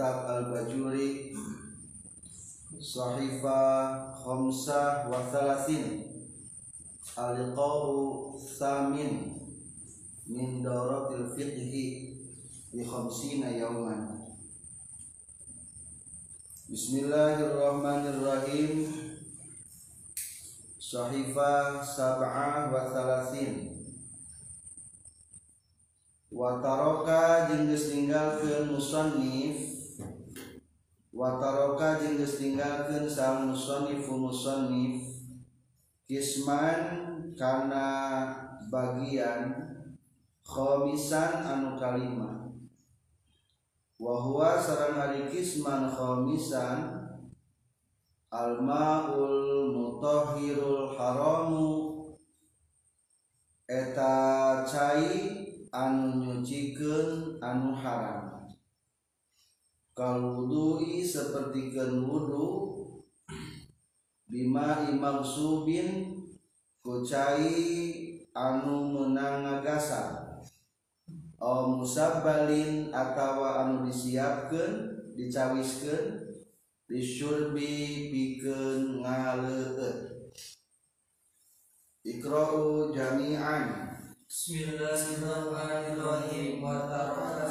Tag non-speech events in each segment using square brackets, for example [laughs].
kitab Al-Bajuri. Sahifa Khamsah wa Thalathin. Al-Qawu Thamin Min Daratil Fiqhi Bi Khamsina Yawman. Bismillahirrahmanirrahim. Sahifa Sab'ah wa Thalathin. Wataroka jengges tinggalkan musonif Wataroka jengges tinggalkan sang musonifu musonif Kisman karena bagian Khomisan anu kalima. Wahua sarang hari kisman khomisan Al-ma'ul mutahhirul haramu Eta cai anu nyucikeun anu haram kalwudui sapertikeun wudu bima imam subin kucai anu menang ngagasan o musabbalin atawa anu disiapkeun dicawiskeun disyurbi pikeun ngaleueut ikra'u jami'an. Bismillahirrahmanirrahim. Wa taraka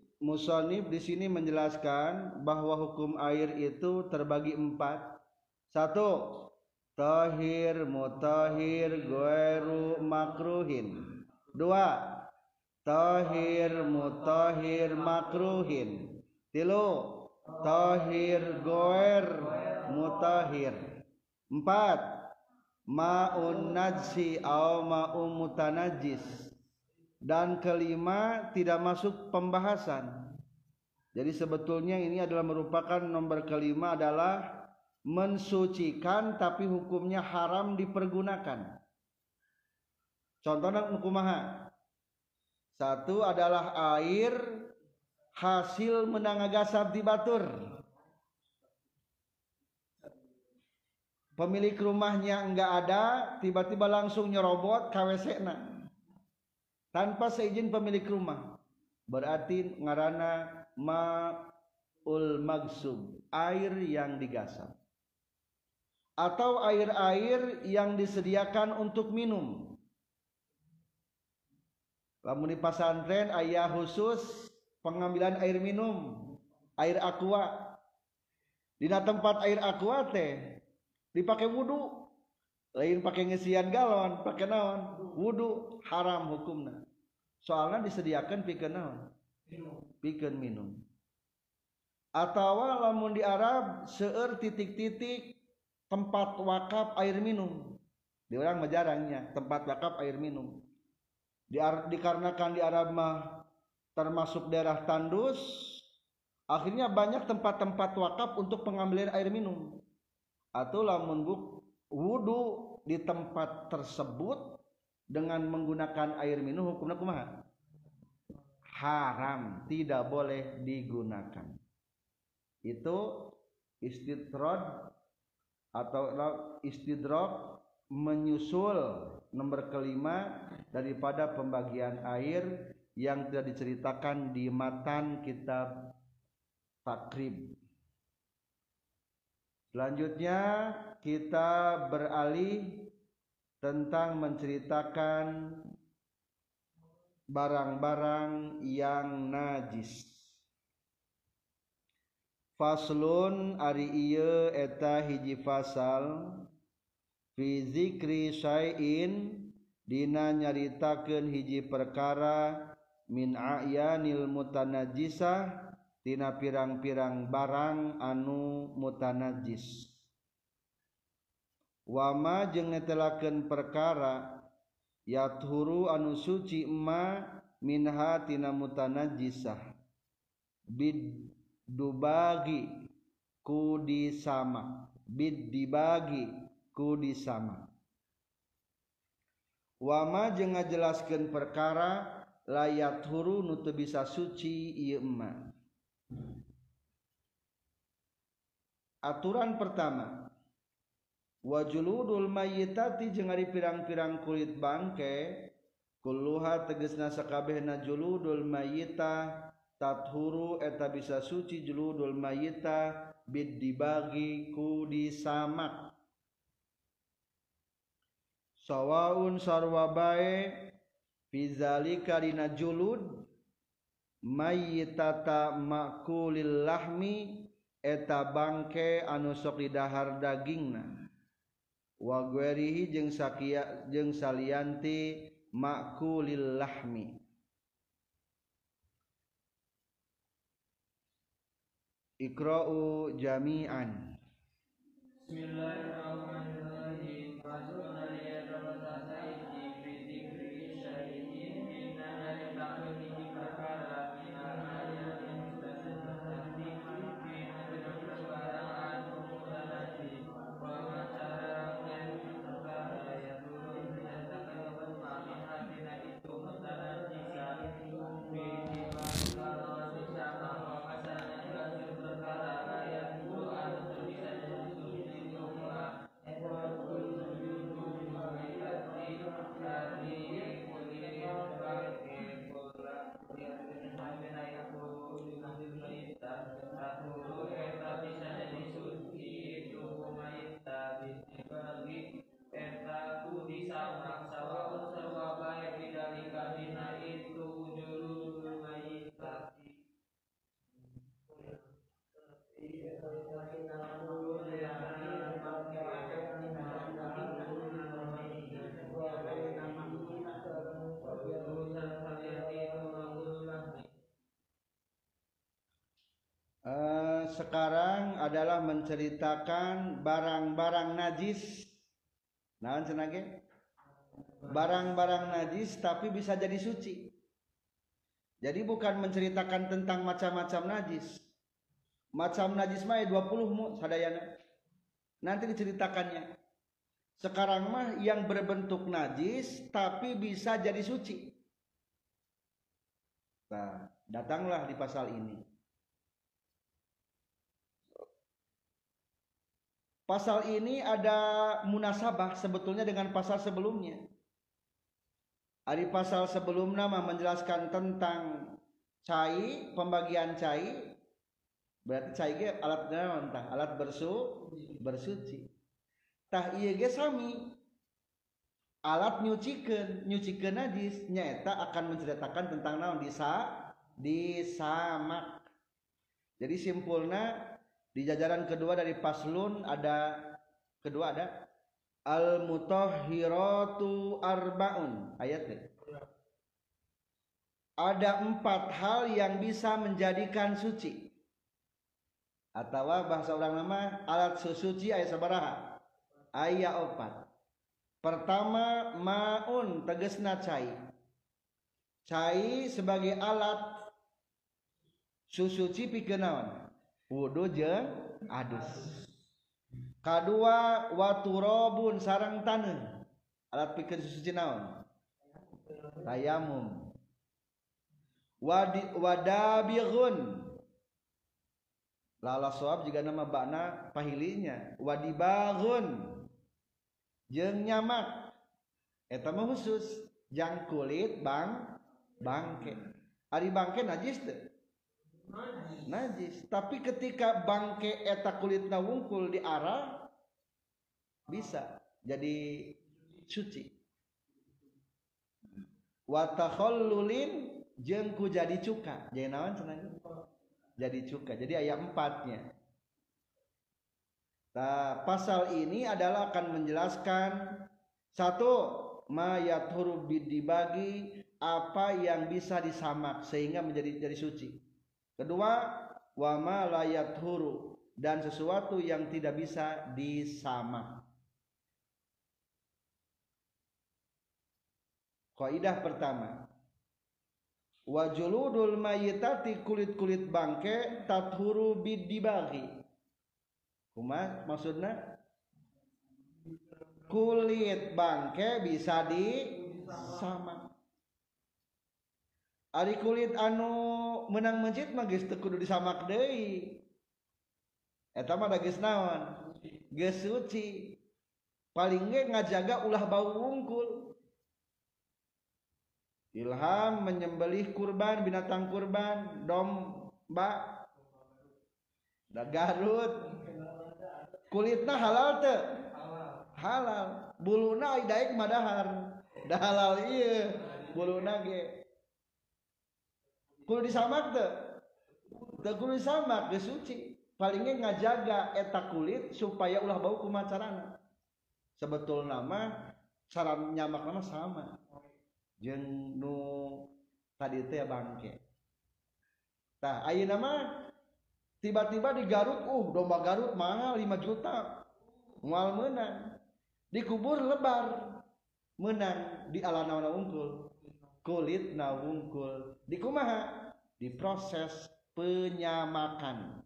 musonif di sini menjelaskan bahwa hukum air itu terbagi empat. Satu, tahir, mutahir, goeru, makruhin. Dua, tahir, mutahir, makruhin. Tilu, tahir, goer, mutahir. Empat, ma'un najsi au ma'un mutanajis dan kelima tidak masuk pembahasan. Jadi sebetulnya ini adalah merupakan nomor kelima adalah mensucikan tapi hukumnya haram dipergunakan. Contohnya kumaha? Satu adalah air hasil menangagasab di batur. Pemilik rumahnya enggak ada, tiba-tiba langsung nyerobot KWC-na tanpa seizin pemilik rumah. Berarti ngarana maul magsub air yang digasap. Atau air-air yang disediakan untuk minum. Lamun di pasantren ayah khusus pengambilan air minum. Air aqua. Di tempat air aqua teh dipakai wudhu lain pakai ngesian galon pakai naon? Wudhu haram hukumna. Soalnya disediakan pikeun naon? Pikeun minum. Atau lamun di Arab seueur titik-titik tempat wakaf air minum. Di orang jarangnya tempat wakaf air minum. Di, dikarenakan di Arab mah termasuk daerah tandus akhirnya banyak tempat-tempat wakaf untuk pengambilan air minum. Atau lamun buk wudhu di tempat tersebut dengan menggunakan air minum hukumnya kumaha? Haram tidak boleh digunakan. Itu istidrad atau istidrok menyusul nomor kelima daripada pembagian air yang tidak diceritakan di matan kitab takrib selanjutnya kita beralih tentang menceritakan barang-barang yang najis. Faslun ari ieu eta hiji fasal fi zikri syai'in dina nyaritakeun hiji perkara min ayanil mutanajjisah tina pirang-pirang barang anu mutanajis. Wama jeung netelaken perkara yathuru anu suci ma minha tina mutanajisah. Bid dubagi ku disama. Bid dibagi ku disama. Wama jeung ngajelaskeun perkara layat huru nu teu bisa suci ieu emak aturan pertama. Wajuludul mayitati jeung ari pirang-pirang kulit bangke kulluha tegesna sakabehna juludul mayita tathuru eta bisa suci juludul mayita bid dibagi ku disamak. Sawaun sarwa bae fizalika dina julud mayyitata makulil lahmi eta bangke anu sok didahar dagingna. Wa guerihi jeung sakia jeung salianti makulil lahmi. Iqra'u jami'an. Bismillahirrahmanirrahim. Sekarang adalah menceritakan barang-barang najis. Nah cenage barang-barang najis tapi bisa jadi suci. Jadi bukan menceritakan tentang macam-macam najis. Macam najis mah 20 mu sadayana. Nanti diceritakannya. Sekarang mah yang berbentuk najis tapi bisa jadi suci. Nah datanglah di pasal ini Pasal ini ada munasabah sebetulnya dengan pasal sebelumnya. Ada pasal sebelumnya mah menjelaskan tentang cai, pembagian cai. Berarti cai ge alat naon tah? Alat bersu bersuci. Tah ieu ge sami. Alat nyucikeun, nyucikeun najis nyaeta akan menceritakan tentang naon disa disamak. Jadi simpulna di jajaran kedua dari paslun ada kedua ada al mutahhiratu arbaun. Ayat ada empat hal yang bisa menjadikan suci. Atau bahasa orang nama alat suci ayat sabaraha ayat opat pertama maun tegesna cai. Cai sebagai alat susuci pikeun naon wudhu jeung adus. Kedua waturobun sarang tanah alat pikir suci naon? Tayamum. Wadi, wadabirun lala soab juga nama bakna pahilinya. Wadibarun jeng nyamak. Eta mah khusus jang kulit bang bangke. Ari bangke najis teh. Najis. Tapi ketika bangke eta kulitna wungkul di arah bisa jadi suci. Watakhallulin jengku jadi cuka. Jadi naon cenah jadi cuka. Jadi ayat empatnya. Nah pasal ini adalah akan menjelaskan satu mayat huruf dibagi apa yang bisa disamak sehingga menjadi jadi suci Kedua, wama layat huru dan sesuatu yang tidak bisa disama. Kaidah pertama, wajuludul mayitati kulit-kulit bangke tathuru bidibagi kuma maksudna kulit bangke bisa di sama Ari kulit anu menang menjid magis tekudu disamak deui. Eta mah geus naon? Geus suci. Paling ge ngajaga ulah bau wungkul. Ilham menyembelih kurban binatang kurban domba da garut. Kulitna halal teu? Halal. Buluna ai daek madahar. Da halal ieu. Buluna ge. kudu disamak teu teu kudu disamak geus suci. Palingnya ngajaga eta kulit supaya ulah bau kumacarana. Sebetul nama cara nyamak nama sama. Jeung nu tadi teh bangke. Tah ayeuna mah tiba-tiba di Garut uh domba Garut mahal 5 juta. Mual menang dikubur lebar menang di ala naon unggul kulit na wungkul. Di kumaha? Diproses penyamakan.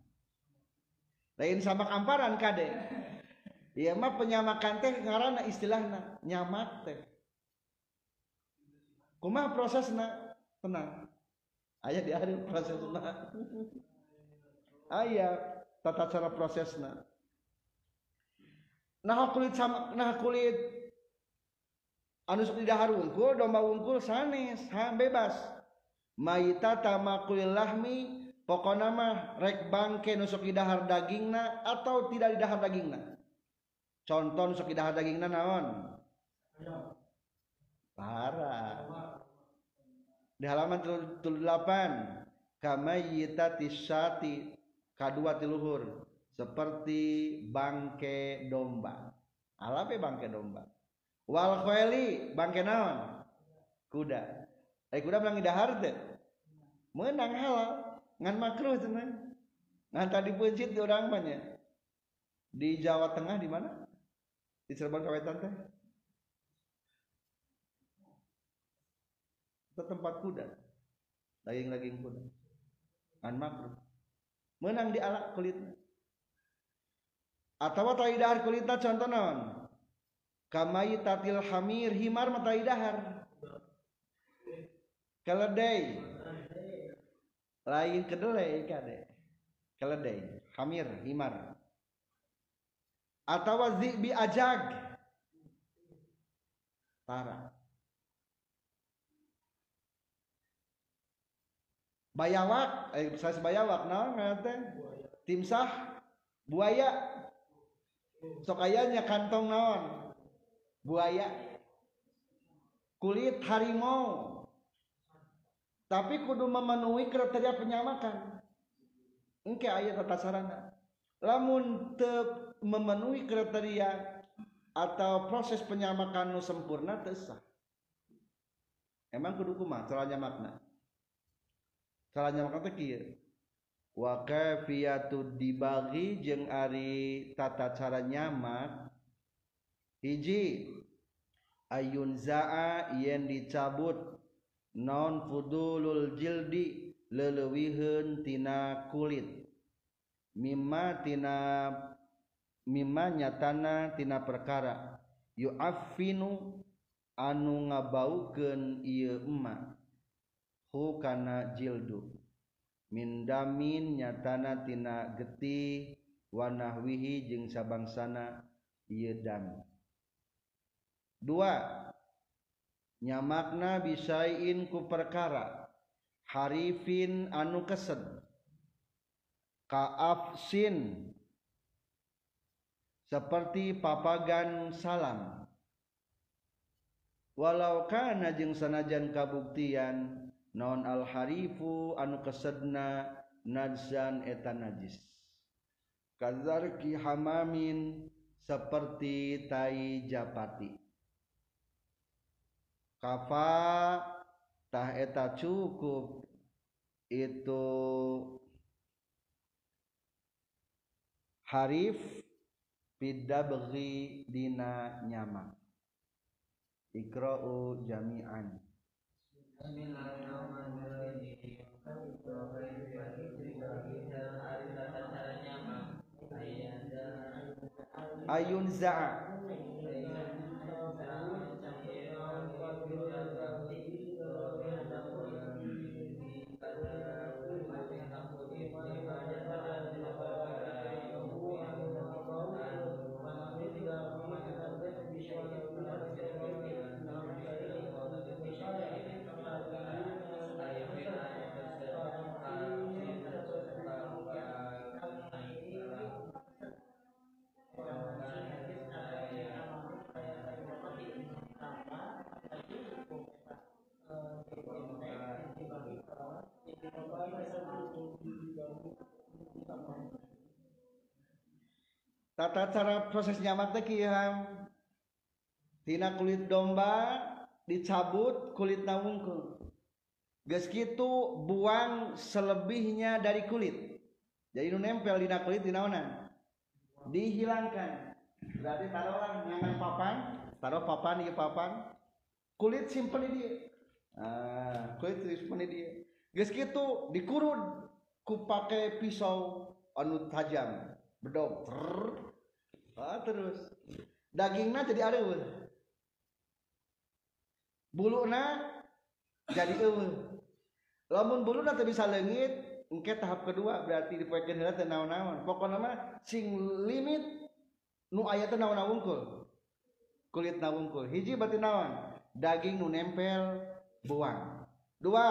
Lain sama kamparan kade iya mah penyamakan teh ngarana istilahna nyamak teh. Kumaha prosesna tenang. Ayah di hari prosesna. Ayah tata cara prosesna. Nah kulit sama nah kulit anu sok di dahar wungkul domba wungkul sanes ha bebas maita tamakul lahmi pokokna mah rek bangke nusuk di dahar dagingna atau tidak di dahar dagingna? Contoh nusuk di dahar dagingna naon? Parah. Di halaman 38 kamayita tisati kadua tiluhur seperti bangke domba. Alape bangke domba? Wal bangke naon? Kuda eh kuda menang dahar teh. Menang halal. Ngan makruh cenah ngan tadi pencit di orang banyak di Jawa Tengah di mana? Di Cirebon Kawetan teh. Itu tempat kuda. Daging-daging kuda. Ngan makruh. Menang di ala kulitnya atau tadi dahar kulitnya contoh naon? Kamai tatil hamir himar mata idahar keledai. Lain kedelai kade keledai. Hamir himar. Atau zibi ajag. Para bayawak. Eh saya bayawak naon ngate timsah. Buaya. Sok ayanya kantong naon? Buaya. Kulit harimau tapi kudu memenuhi kriteria penyamakan. Engke aya tata sarana. Lamun te memenuhi kriteria atau proses penyamakan nu sempurna teu sah. Emang kudu kumaha? Cara nyamakna cara nyamakna teh wa kafiyatu dibagi jeung ari tata cara nyamak. Hiji ayun zaa yen dicabut non fudulul jildi lelewihun tina kulit. Mimma tina mimma nyatana tina perkara. Yu'affinu anu ngabaukeun ieu emma. Hu kana jildu. Mindamin nyatana tina getih wanahwihi jeung sabangsana ieu dam dua nyamakna bisain ku perkara. Harifin anu kesed. Kaafsin. Seperti papagan salam. Walau kana jeung sanajan kabuktian non al harifu anu kesedna nadzan eta najis. Kadzarki hamamin seperti tai japati. Kafa tah eta cukup. Itu harif bidabghi dina nyamak ikra'u jami'an. Ayun za'a tata cara proses nyamak teh kieu tina kulit domba dicabut kulit wungkul geus kitu buang selebihnya dari kulit. Jadi nu nempel dina kulit dinaonan dihilangkan. Berarti taruhlah nyangan papan taruh papan di papan kulit simpen di dia ah kulit simpen di dia geus kitu dikurud ku pisau anu tajam bedog ah, terus. Dagingnya jadi ada buluna jadi eueuh lamun buluna teu bisa leungit engke tahap kedua berarti dipoekeun heula teu naon-naon. Sing limit nu aya teh naon wungkul. Kulit na wungkul. Hiji berarti naon? Daging nu nempel buang. Dua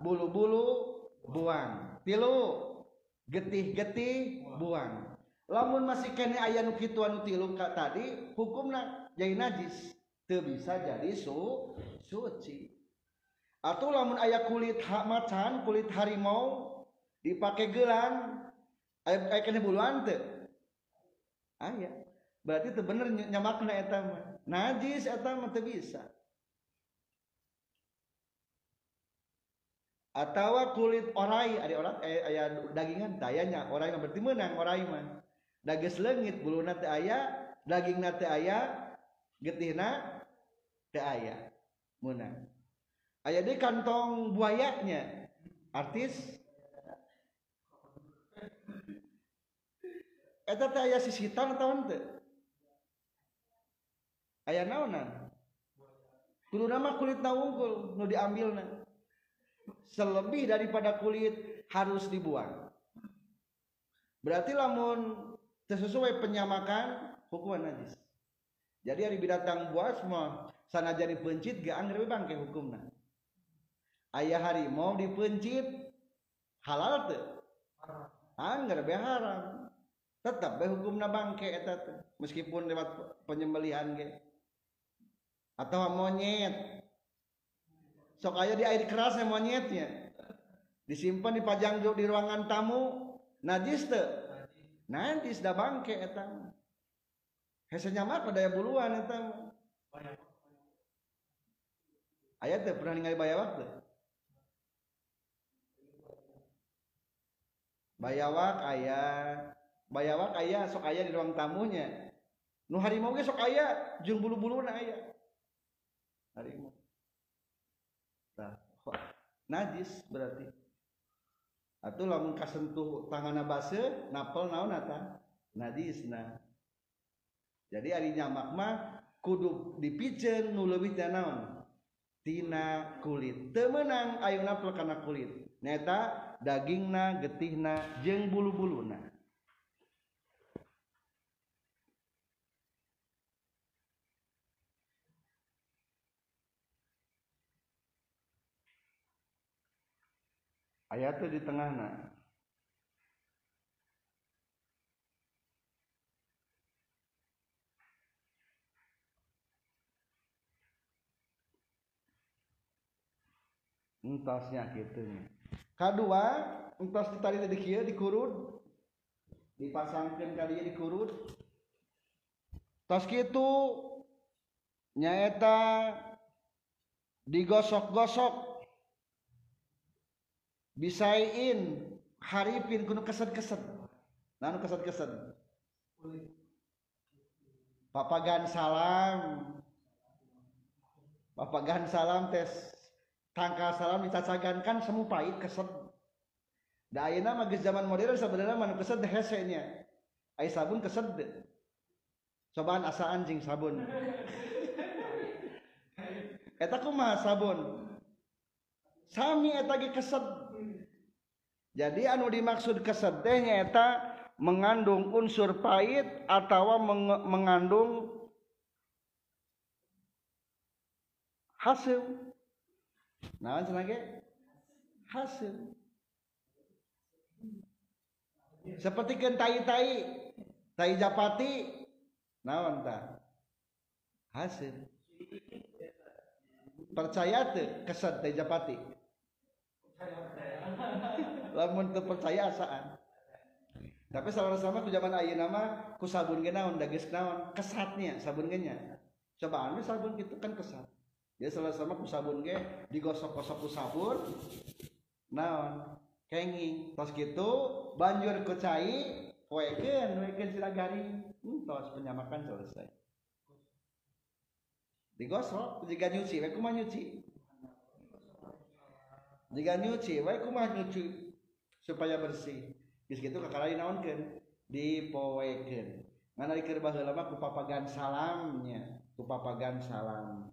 bulu-bulu buang. Tilu getih-getih buang lamun masih kene aya nu kitu anu tilu ka tadi hukumna jadi najis. Teu bisa jadi su suci. Atau lamun aya kulit hak macan kulit harimau dipake gelang aya aya kene buluan teu. Aya. Berarti teu bener nyamakna eta mah. Najis eta mah bisa. Atau kulit orai ada orang aya dagingan tayanya orai mah berarti menang orai mah dages lengit bulu nate aya daging nate aya getihna teu aya. Menang aya di kantong buayanya. Artis? Eta teh aya sisitan atau henteu aya naonan kudu nama kulit wungkul nu diambilna. Selebih daripada kulit harus dibuang. Berarti lamun sesuai penyamakan hukuman najis. Jadi hari binatang buas mah sana jadi pencit gak anggar bangke hukumna. Ayah harimau dipencit halal tuh anggar be haram. Tetap be hukumna bangke eta meskipun lewat penyembelihan ge. Atau monyet. Sok aya di air keras monyetnya. Disimpan dipajang di ruangan tamu najis tuh nanti sudah bangke eta hese nyamak pada buluan eta ayat teh pernah ningali bayawak teh? Bayawak ayah bayawak ayah sok ayah di ruang tamunya. Nu harimau ge sok ayah jeung bulu-buluna ayah harimau. Nah najis berarti atau lamun kasentuh tangan base napel naon eta najisna jadi ari nyamak mah kudu dipiceun nu leuwih teh naon? Tina kulit. Teu meunang ayeuna kana kulit. Neta dagingna getihna jeung bulu-buluna ayat di tengahna entasnya gitu kedua entas tadi tadi kia dikurut dipasangkan kali dikurut tas gitu nyaeta digosok-gosok bisain haripin kuno keset-keset nanu keset-keset papagan salam. Papagan salam tes tangkal salam dicacagan kan semu pahit kesed. Da ayeuna mah geus zaman modern sebenarnya mana kesed hese nya. Ai sabun kesed cobaan asa anjing sabun. Eta kumaha sabun? Sami eta ge kesed jadi anu dimaksud kesed teh nyaeta mengandung unsur pahit atau meng mengandung hasil. Cenah ge? Hasil. Seperti kentai tai tai japati naon tah hasil. Percaya tuh kesed tai japati lamun teu percaya asaan tapi sama-sama ku zaman ayeuna mah ku sabun ge naon da geus naon kesatnya sabun ge nya. Coba anu sabun gitu kan kesat. Dia sama-sama ku sabun ge digosok-gosok ku sabun naon kenging. Tos gitu banjur ku cai poekeun poekeun silagari hmm, tos penyamakan selesai. Digosok jika nyuci we kumaha nyuci jika nyuci wae kumaha nyuci supaya bersih. Geus kitu kakara dinaonkeun dipoekeun. Mana keur baheula mah ku papagan salamnya ku papagan salam.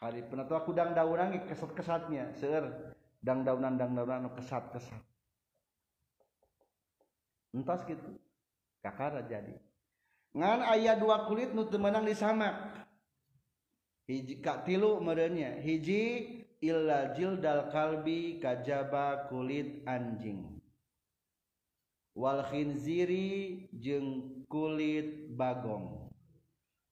Hari penatua kudang daunan ge kesat-kesatnya seueur dang daunan dang daunan anu kesat-kesat. Entas gitu kakara jadi. Ngan aya dua kulit nu teu meunang disamak. hiji ka tilu merenya hiji illa jildal kalbi kajaba kulit anjing. Wal khinziri jeung kulit bagong.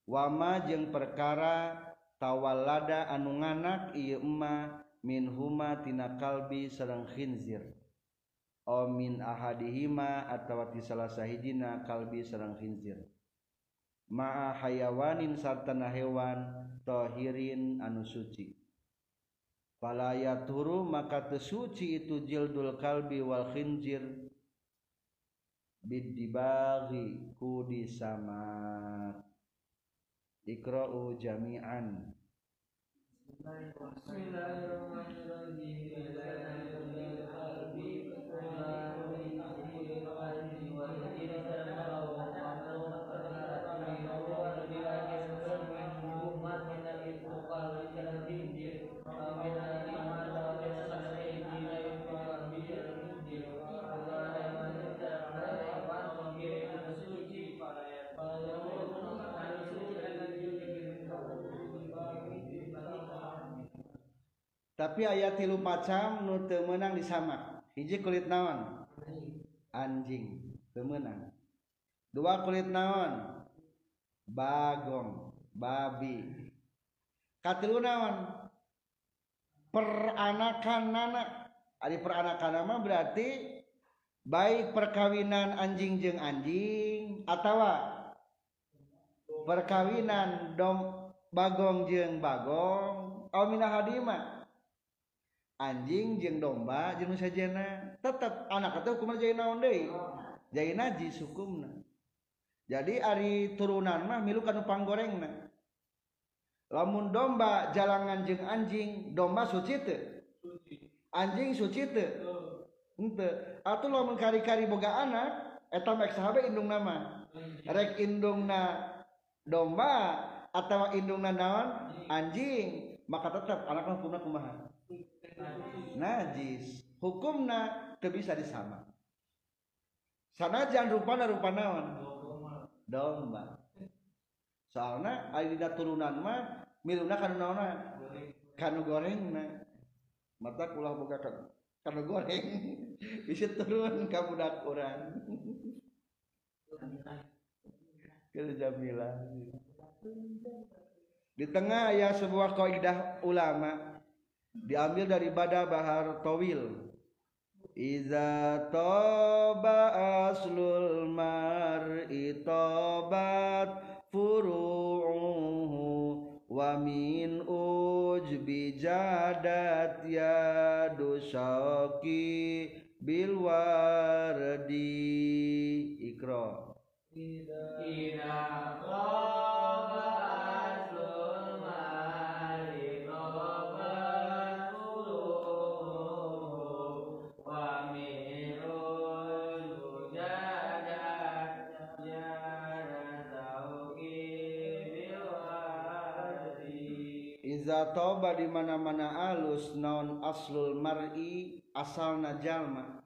Wama jeung perkara tawallada anu nganak ieu emma min huma tina kalbi sareng khinzir. O min ahadihima atawa ti salah sahijina kalbi sareng khinzir. Ma'a hayawanin sartana hewan tohirin anu suci. Falaya turu maka tesuci itu jildul kalbi wal khinjir. Bidibaghi kudi sama. Ikra'u jami'an tapi ayat tilu macam nu teu meunang sama hiji kulit naon? Anjing. Teu meunang dua kulit naon? Bagong. Babi. Katilu naon? Peranakan nana. Ari peranakan nama berarti baik perkawinan anjing jeng anjing. Atau perkawinan dom bagong jeng bagong. Au minah hadimah anjing jeung domba jeung sajena. Tetap anak itu hukum jadi naon deui? Jadi najis hukumna jadi ari turunan mah milu kana panggorengna. Lamun domba jalangan jeung anjing domba suci teu. Anjing suci teu. Henteu atuh lamun kari-kari boga anak eta mek sahabe indung nama. Rek indungna domba atau indungna naon? Anjing. Maka tetap anak hukumna kumaha? Najis. Hukumna teu bisa disama. Sanajan rupana rupa naon domba. Soalna dina turunan mah miluna kanu naonna kanu gorengna mata kulah boga kanu goreng. [laughs] Bisa turun ka budak urang. [laughs] Kerja Jamila di tengah ya sebuah kaidah ulama diambil dari bada bahar tawil. Iza toba aslul mar'i tobat furu'uhu wa min ujbi jadat yadu syauki bil wardi. Ikra Ida qaba Iza toba di mana-mana alus naon aslul mar'i asal najalma.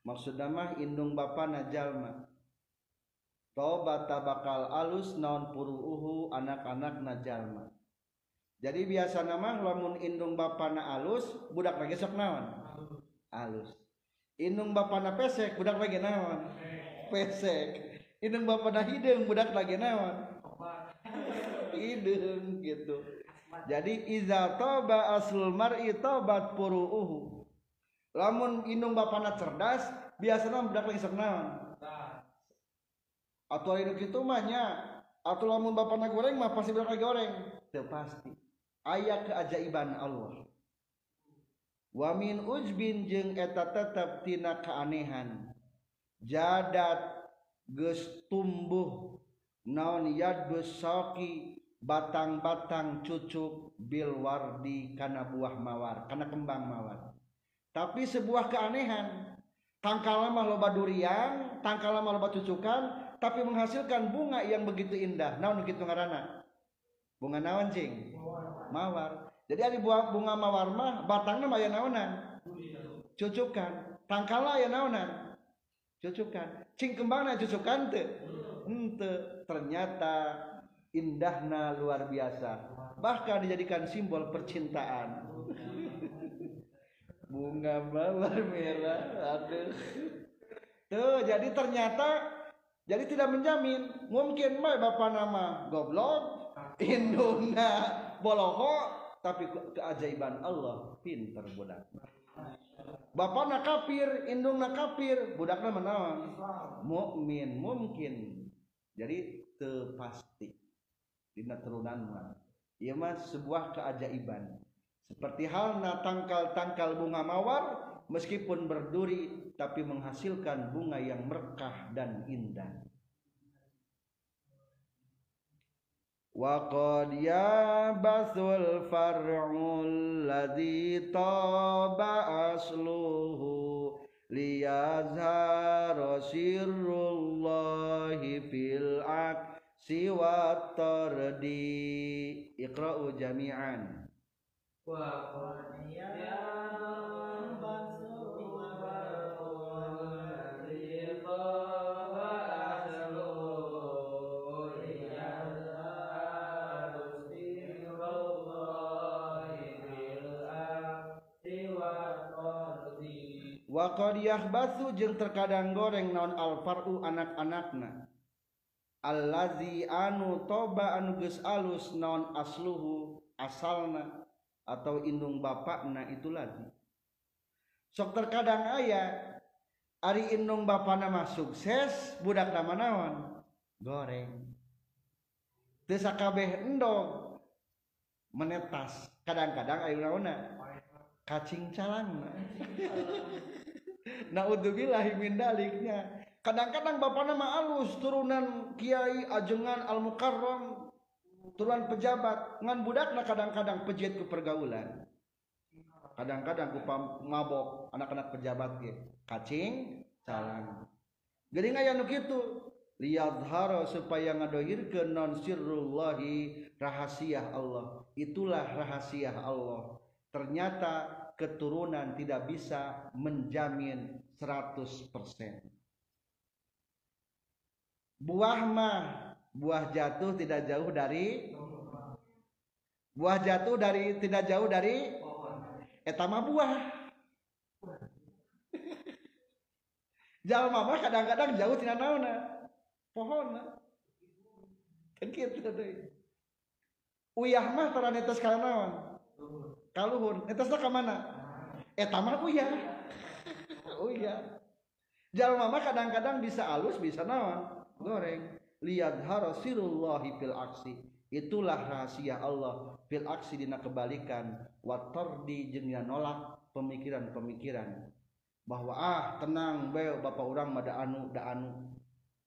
Maksudna mah indung bapa najalma. Toba tabakal alus naon puruuhu anak-anak najalma. Jadi biasa nama lamun indung bapa na alus budak lagi sok naon alus. Indung bapa na pesek budak lagi naon pesek. Indung bapa na hidung budak lagi naon hidung gitu jadi iza toba aslul mar'i tobat puruuhu. Lamun inung bapana cerdas biasanya budak lagi naon? Atau hidup itu mahnya atau lamun bapana goreng mah pasti budak lagi goreng. Itu pasti. Ayat keajaiban Allah. Wa min ujbin jeng eta tetap tina keanehan jadat ges tumbuh naon yadus soki. Batang-batang cucuk bil wardi karena buah mawar karena kembang mawar. Tapi sebuah keanehan. Tangkal lama loba durian tangkal lama loba cucukan tapi menghasilkan bunga yang begitu indah. Naon gitu ngarana bunga naon cing? Mawar. Jadi ada buah bunga mawar mah batangnya mah ya naonan? Cucukan. Tangkal ya naonan? Cucukan. Cing kembangna cucukan ente ternyata indahna luar biasa. Bahkan dijadikan simbol percintaan. [laughs] Bunga mawar merah aduh. Tuh jadi ternyata jadi tidak menjamin. Mungkin mah bapak nama goblok indungna boloho tapi keajaiban Allah pinter budak. Bapak nak kafir indung nak kafir budaknya menawan mukmin mungkin. Jadi tepasti dina mah ieu mah sebuah keajaiban. Seperti halna tangkal-tangkal bunga mawar meskipun berduri tapi menghasilkan bunga yang merkah dan indah. Wa qad yabasul far'ul ladzi taba asluhu fil siwa tardi iqra'u jami'an. Wa wa qad yahbathu jeung terkadang goreng naon alfaru anak-anakna allazi anu toba anu geus alus naon asluhu asalna atau indung bapakna itu lagi. Sok terkadang aya ari indung bapakna mah sukses budak nama naon? Goreng. Teu sakabeh endog menetas. Kadang-kadang ayu naonna kacing calangna. [laughs] Naudzubillahi min daliknya kadang-kadang bapak nama alus turunan kiai ajengan al mukarram turunan pejabat. Ngan budak nah kadang-kadang pejiat ke pergaulan. Kadang-kadang ku mabok anak-anak pejabat ya kacing calang. Jadi nggak yang gitu lihat haro supaya ke non sirrullahi rahasia Allah. Itulah rahasia Allah. Ternyata keturunan tidak bisa menjamin 100% buah mah. Buah jatuh tidak jauh dari buah jatuh dari tidak jauh dari etama buah. [laughs] Jalma mah kadang-kadang jauh tidak naona pohon kan gitu deh. Uyah mah taranetes kana naon? Kaluhun eta ka mana? Eta mah uya [laughs] uya jalma mah kadang-kadang bisa alus bisa naon goreng lihat harasirullahi fil aksi. Itulah rahasia Allah fil aksi dina kebalikan. Watardi jeung nolak pemikiran-pemikiran. Bahwa ah tenang beo bapak orang mada anu da anu.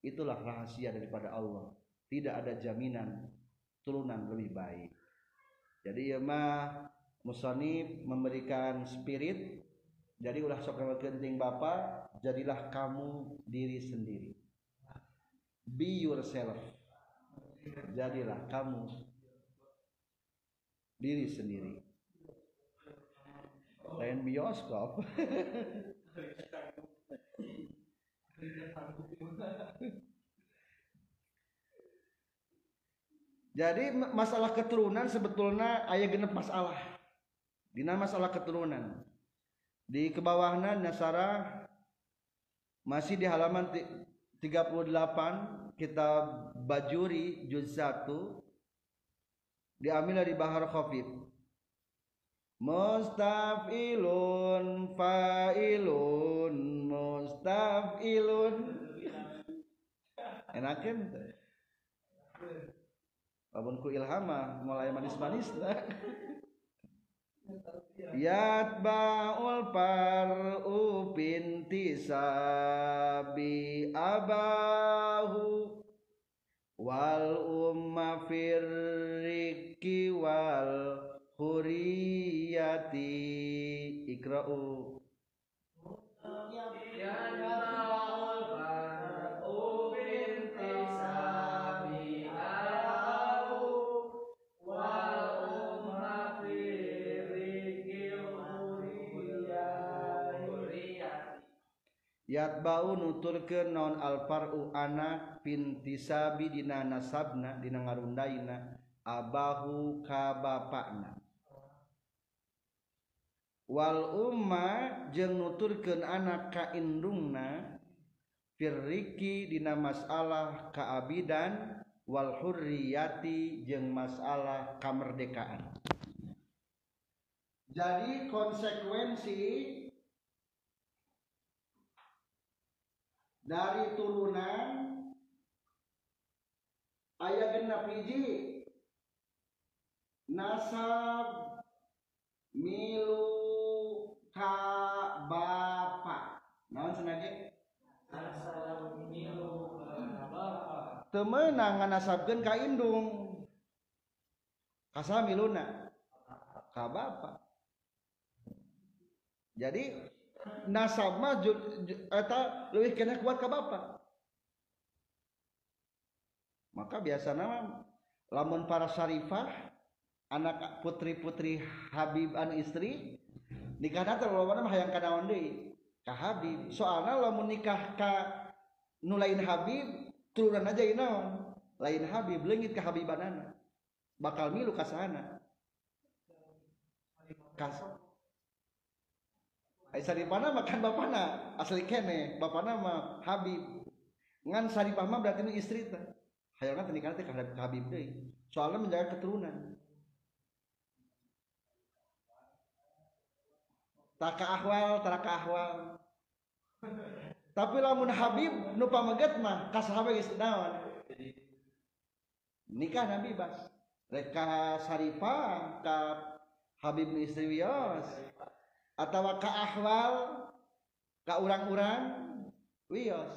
Itulah rahasia daripada Allah. Tidak ada jaminan turunan lebih baik. Jadi ya mah musonib memberikan spirit. Jadi ulah sok genting bapak jadilah kamu diri sendiri be yourself. Jadilah kamu diri sendiri. Lain bioskop [laughs] jadi masalah keturunan sebetulnya ayah genep masalah. Dina masalah keturunan. Di kebawahna Nasara masih di halaman 38 kitab Bajuri juz 1 diambil dari Bahar Khafif Mustafilun fa'ilun mustafilun. Enakin? Walaupun ku ilhama mulai manis-manis. Yatba'ul par'u binti sabi abahu wal umma firriki wal huriyati. Ikra'u. Yatba'ul far'u Yatba'u nuturkeun non alfar'u anak binti sabi dina nasabna dina ngarundaina abahu ka bapakna. Wal umma jeung nuturkeun anak ka indungna firriki dina masalah kaabidan wal hurriyati jeung masalah kamerdekaan. Jadi konsekuensi dari turunan ayah genap hiji nasab milu ka bapa. Naon senage asal milu bapak temenang nganasabkeun ka indung. Kasa miluna? Ka bapa. Jadi nasab mah eta leuwih kena kuat ka bapa. Maka biasa nama lamun para syarifah anak putri-putri Habib anu istri nikahna teh loba mah hayang kanaon deui ka Habib. Soalna lamun nikah ka nu lain Habib turunan aja naon. Lain Habib leungit ka Habibanana. Bakal milu ka sana. Kas saripana makan bapana asli kene bapana mah Habib. Ngan saripah mah berarti istri teh. Hayangna teh nikah teh ka Habib deui soalnya menjaga keturunan. Tak ahwal tak ahwal. Tapi lamun Habib nu pameget mah ka sahabat geus naon? Nikah nabi bas. Rek ka saripah ka Habib istri wios atawa ka ahwal ka urang-urang wios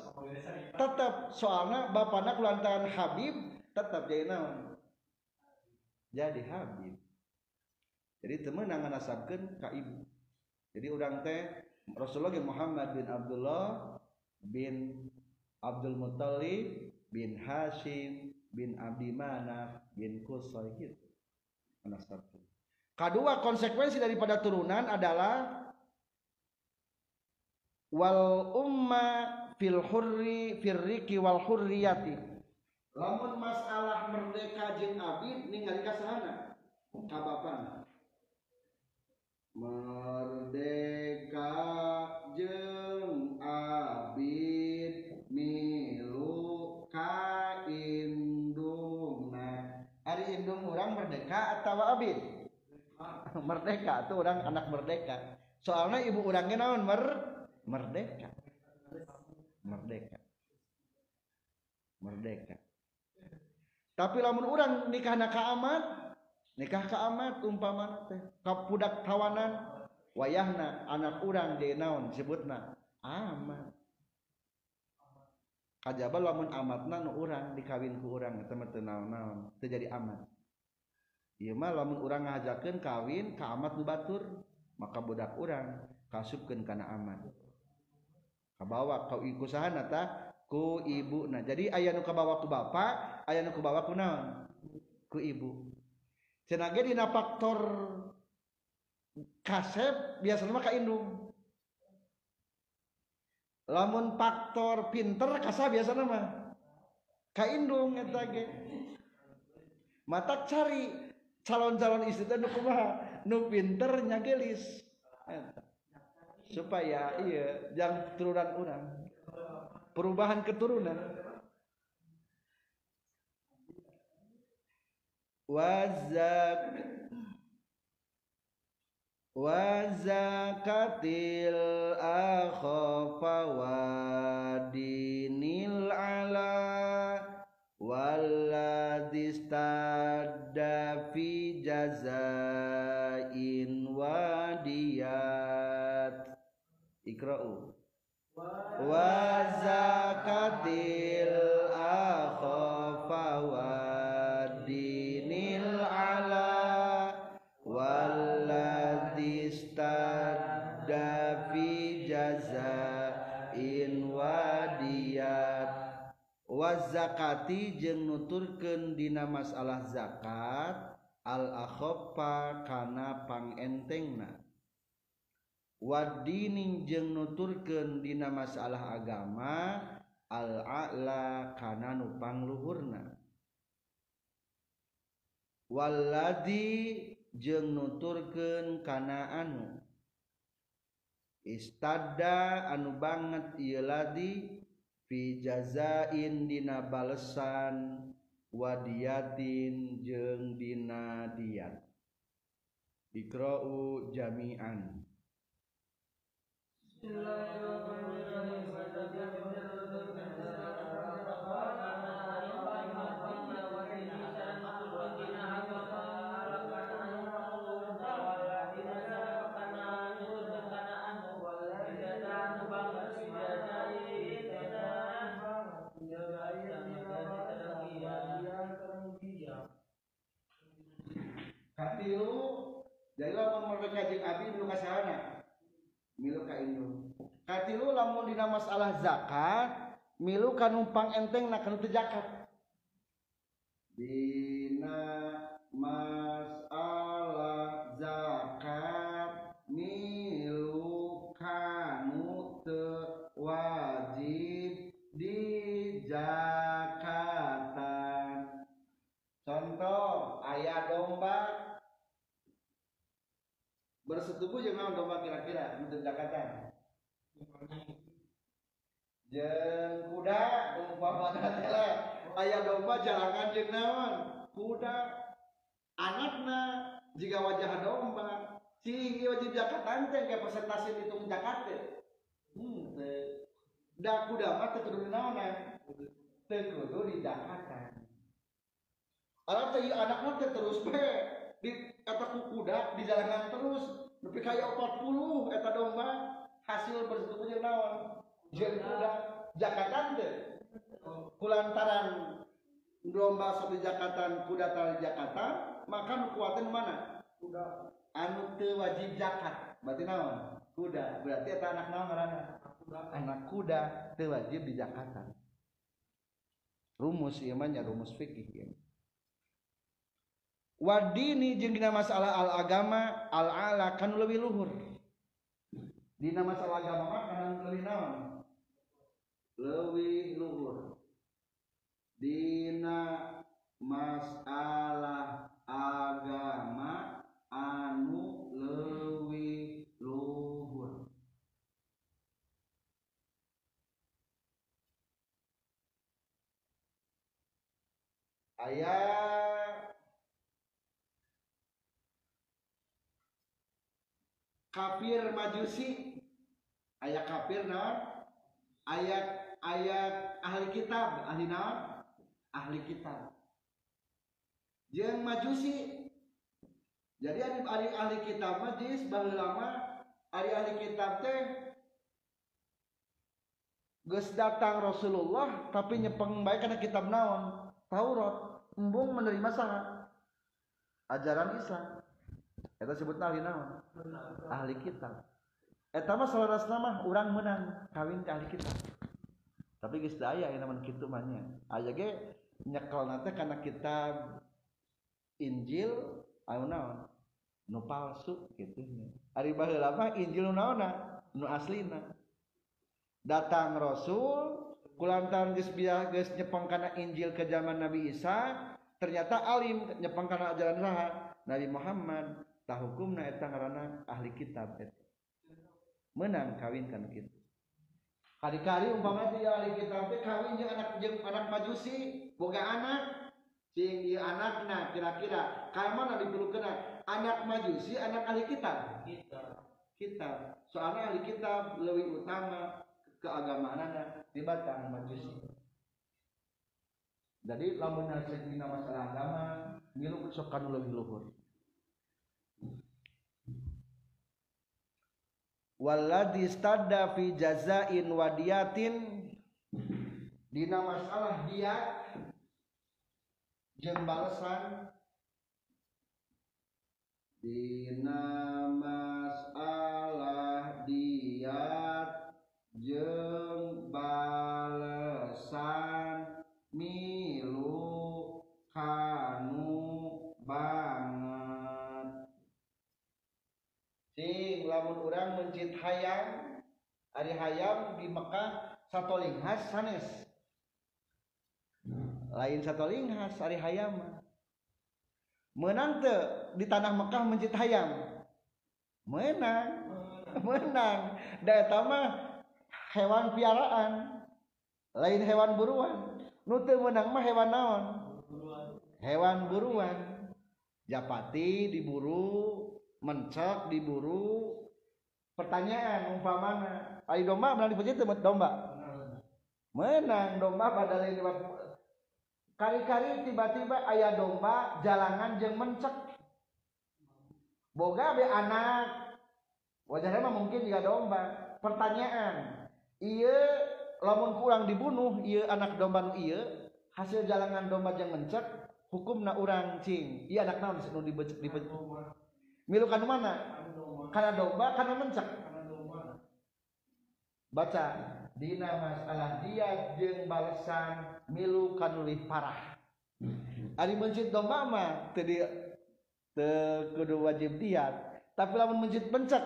tetap soalnya bapakna kulantaran Habib tetap jadi naon? Jadi Habib. Jadi temen nangan nasabkeun ka ibu. Jadi orang teh Rasulullah Muhammad bin Abdullah bin Abdul Muttalib bin Hashim bin Abdi Manaf bin Qusay gitu. Nasabkeun kedua konsekuensi daripada turunan adalah wal umma fil hurri firriki wal hurriyati. Lamun masalah merdeka jeung abid ningali ka sahana ka merdeka jeung abid milu ka indungna ari indung urang merdeka atau abid merdeka tuh orang anak merdeka. Soalnya ibu orangnya naon? Mer merdeka. Merdeka. Merdeka. Tapi lamun orang nikah ka amat nikah ka amat umpama teh ka budak tawanan wayahna anak urang dia naon disebutna? Amat. Kajaba lamun amatna nu urang dikawin ku urang eta mah teu naon-naon teu jadi amat Imah lamun orang ngajakan kawin keamat nubatur maka budak orang kasubkan karena aman. Kabawa kau iku sahanata ku ibu. Nah jadi ayah nu kabawa ku bapak ayah nu kabawa ku naon? Ku ibu. Cenage dina faktor kasep biasanya mah ka indung lamun faktor pinter kasa biasanya mah. Ka indung eta ge. Matak cari. Calon-calon istri teh nu kumaha? Nu pinter nyagelis supaya iya yang turunan orang perubahan keturunan. Wazak wazakatil akhafa wadinil ala walladistadda jazain wadiyat. Ikra'u. Wazakatil akhafa wadinil ala walladistadda fi jazain wadiyat. Wazakati jeung nuturkeun dina masalah zakat al-akhofa kana pangentengna wadini jeung nuturkeun dina masalah agama al-a'la kana nu pangluhurna walladzi jeung nuturkeun kana anu. Istadda anu banget ieu ladi fi jazain dina balesan wadiyatin jeung dina diat. Jami'an. Katilu katilu lamun dina masalah zakat milu ka numpang enteng na kana teu zakat. Dina masalah zakat milu kanu wajib di zakatan contoh ayah domba. Bersetubuh jangan domba kira-kira untuk zakatan jeung kuda umpamana teh aya domba jalangan jeung naon? Kuda. Anakna jika wajah domba. Si wajib zakatan teh kayak persentase dihitung zakat teh hmm teh. Da kuda mah teh kudu naonan teh kudu di zakatan Alam teh anakna teh terus we di ku kuda di jalanan terus. Nepi kaya 40 eta domba hasil jeung naon jeung kuda zakatan teh kulantaran domba sok di zakatan kuda tali zakatan maka nu kuatin mana? Kuda. Anu teu wajib zakat. Berarti naon? Kuda. Berarti eta anak naon ngaranna anak kuda. Teu wajib di zakatan rumus ieu mah rumus fikih ya. wadini jeung dina masalah al agama al ala kan leuwih luhur dina masalah agama mah kana leuwih naon? Leuwih luhur. Dina masalah agama anu leuwih luhur. Ayat kafir majusi. Ayat kafir naon? Ayat ayat ahli kitab. Ahli naon? Ahli kitab. Jeung majusi. Jadi ahli ahli, ahli kitab majis baheula ahli ahli kitab teh geus datang Rasulullah tapi nyepeng bae kana kitab naon? Taurat. Embung menerima saha. Ajaran Islam Eta sebut ahli naon? Ahli kitab. Eta mah salarasna mah urang menang kawin ke ahli kitab. Tapi geus da aya namun kitu mah nya. Aya ge nyekel teh kana kitab Injil anu naon nu palsu gitu ari baheula mah injil nu naonna nu aslina datang rasul kulantaran geus biasa geus nyepeng kana injil ke zaman Nabi Isa ternyata alim nyepeng kana ajaran saha Nabi Muhammad tah hukumna eta ngaranna ahli kitab eta menang kawin kan kali-kali umpama dia ahli kitab teh kawin jeung anak jeung anak majusi boga anak sing ieu anakna kira-kira. Ka mana dipulukeun anak majusi anak ahli kitab. Kita. soalnya ahli kitab lebih utama keagamaan dibanding majusi. Jadi lamun dina masalah agama ngilu sok lebih luhur walladhi stadda fi jazain wadiyatin. Dina masalah dia jeung balesan dina lamun urang mencit hayam ari hayam di Mekah satu linghas sanes. Lain satu linghas ari hayam. Menang menante di tanah Mekah mencit hayam. Menang [laughs] menang. Da mah hewan piaraan lain hewan buruan. Nu teu menang mah hewan naon? Hewan buruan. Japati diburu mencak diburu pertanyaan umpamana ai domba menang di masjid domba. Menang domba pada lewat kari-kari tiba-tiba ayah domba jalangan jeng mencek. Boga be anak. Wajahnya mah mungkin juga domba. Pertanyaan iya lamun kurang dibunuh iya anak domba nu iya hasil jalangan domba jeng mencek hukum na urang cing. Iya anak naon nu dibecek dibencek milukan mana? Kana domba kana mencek baca. Dina masalah dia jeung balesan milu kanu leuwih parah. Ari mencit domba mah teu di teu kudu wajib diat. Tapi lamun mencit pencet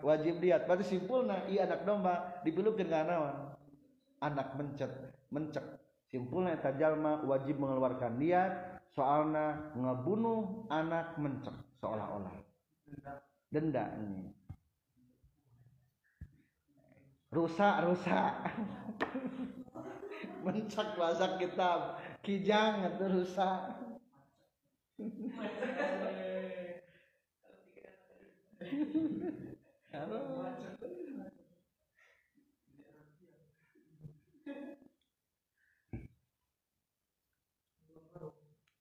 wajib diat. Berarti simpulna iya anak domba dipilukeun ka naon? Anak mencet mencek simpulna eta jalma wajib mengeluarkan diat soalna ngebunuh anak mencek seolah-olah denda ini. Rusak rusak. [laughs] Mencak bahasa kitab kijang itu rusak [laughs]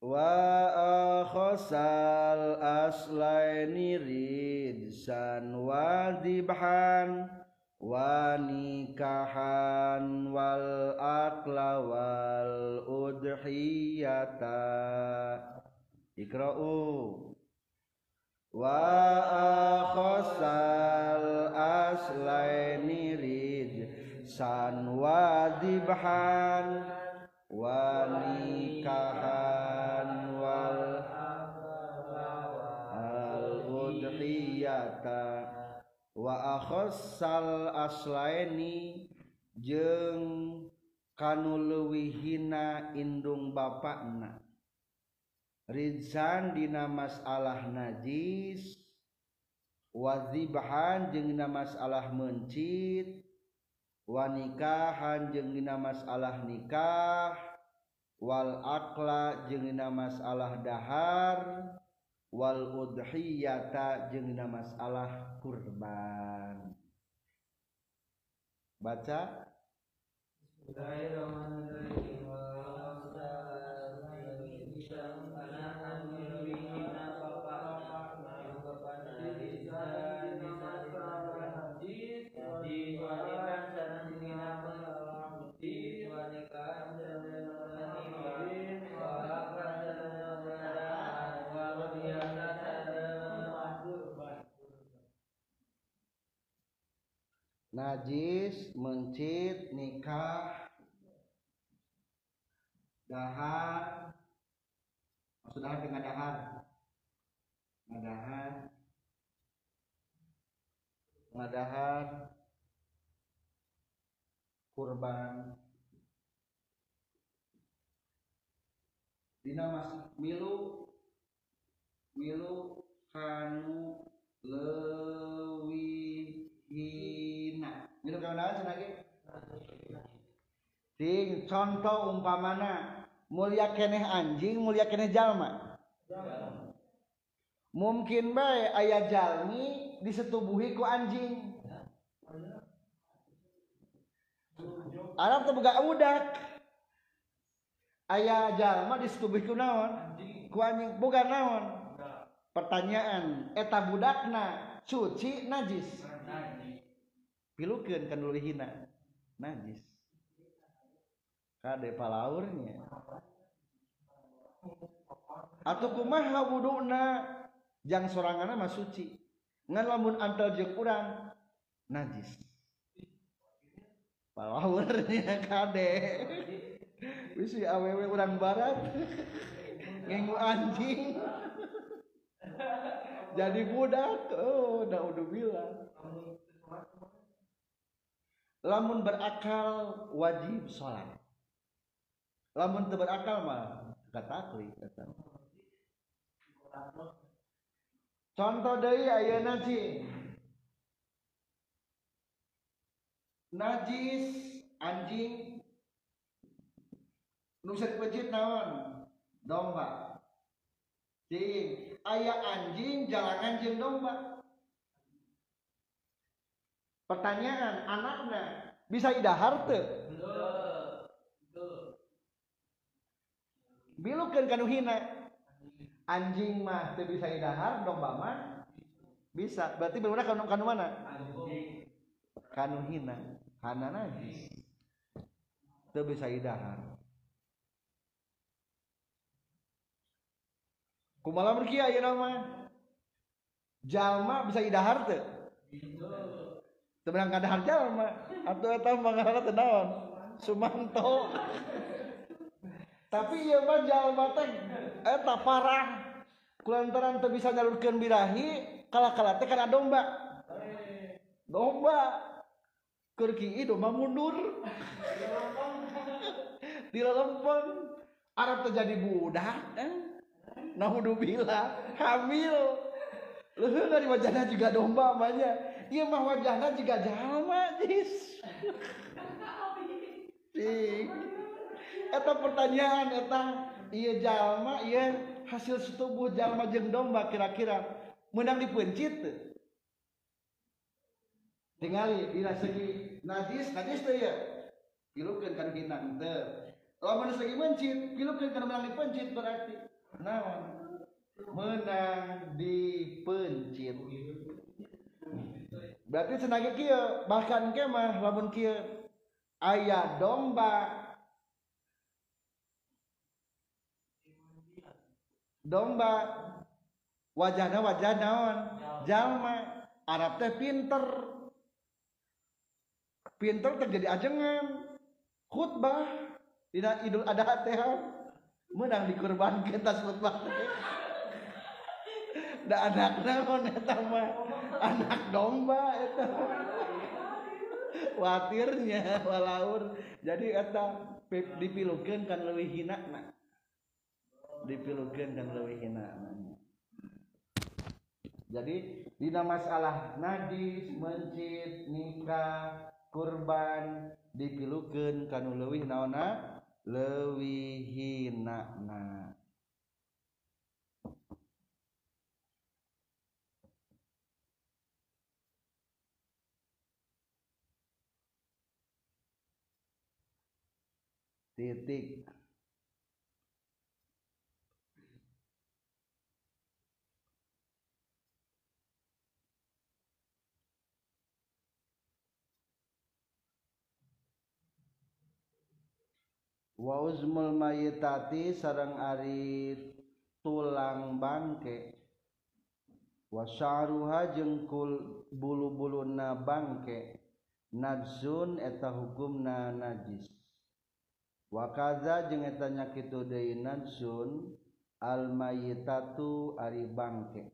wa akhasal aslaini ridsan wa dibhan wa nikahan wal akla wal udhiyata. Ikra'u. Wa akhasal aslaini ridsan wa dibhan wa nikahan udhiyata wa akhassal aslaini jeung kanu leuwihina indung bapakna. Rizan dina masalah najis wazibhan jeung dina masalah mencit wa nikahan jeung dina masalah nikah wal akla jeung dina masalah dahar Walhiyata jeng namas Allah kurban. Baca. Najis mencit nikah dahar. Maksudnya dengan dahar? Ngadahan ngadahan kurban. Dina mas milu milu kanu lewihina minum daun naon cenah ge ting contoh umpamana mulia keneh anjing mulia keneh jalma. Mungkin bae aya jalmi disetubuhi ku anjing. Arab teh boga udak. Ayah jalma disetubuhi ku naon? Ku anjing boga naon? Pertanyaan eta budakna suci najis. pilukeun kan dulu najis kade palaurnya. Atau kumaha wuduna jang sorangan mah suci. Ngan lamun antel jeung urang najis palaurnya kade. Wis awewe urang barat. Ngengu anjing. Jadi budak. Oh udah udah bilang. Lamun berakal wajib sholat. Lamun teu berakal mah katakli kata contoh deui ayeuna cing najis anjing. Nu bisa naon? Domba. Cing aya anjing jalangan jeung domba pertanyaan anaknya bisa idahar teu bilukeun kanu hina anjing mah teu bisa idahar domba mah bisa. Berarti bener kanu kanu mana kanu hina kana najis teu bisa idahar. Kumaha kieu ayeuna mah jalma bisa idahar teu teu beunang kadahar jalma atuh eta mah ngaranna teu naon? Sumanto. Tapi ieu mah jalma teh eta parah. Kulantaran teu bisa nyalurkeun birahi kala-kala teh kana domba. Domba. Keur kieu domba mundur. Di lempeng Arab terjadi budak eh? Naudzubillah hamil Luhur dari wajahnya juga domba amanya Iya mah wajahnya juga jalma jis. Eta pertanyaan eta. Iya jalma iya. Hasil setubuh jalma jeung domba kira-kira. Menang dipencit. Teu? tingali dina segi najis najis teh ya pilukeun kan hina teu lamun segi mencit pilukeun kan menang dipencit berarti. Naon menang dipencit berarti senaga kieu bahkan ke mah lamun kieu aya domba. Domba. Wajahna wajah naon? Jalma. Arab teh pinter. Pinter terjadi ajengan. Khutbah. Dina idul adha teh menang dikurbankeun tas khutbah da anak naon eta mah anak domba eta. Watirnya walaur. Jadi eta dipilukeun kan leuwih hinana dipilukeun kan leuwih hinana jadi dina masalah najis mencit nikah kurban dipilukeun kanu leuwih naonna leuwih hinana titik. Wa uzmul mayitati sareng ari tulang bangke. Wa sya'ruha jeung bulu-buluna bangke. Najsun eta hukumna najis wakaza jeung etanya kitu deui nafsun al mayitatu ari bangke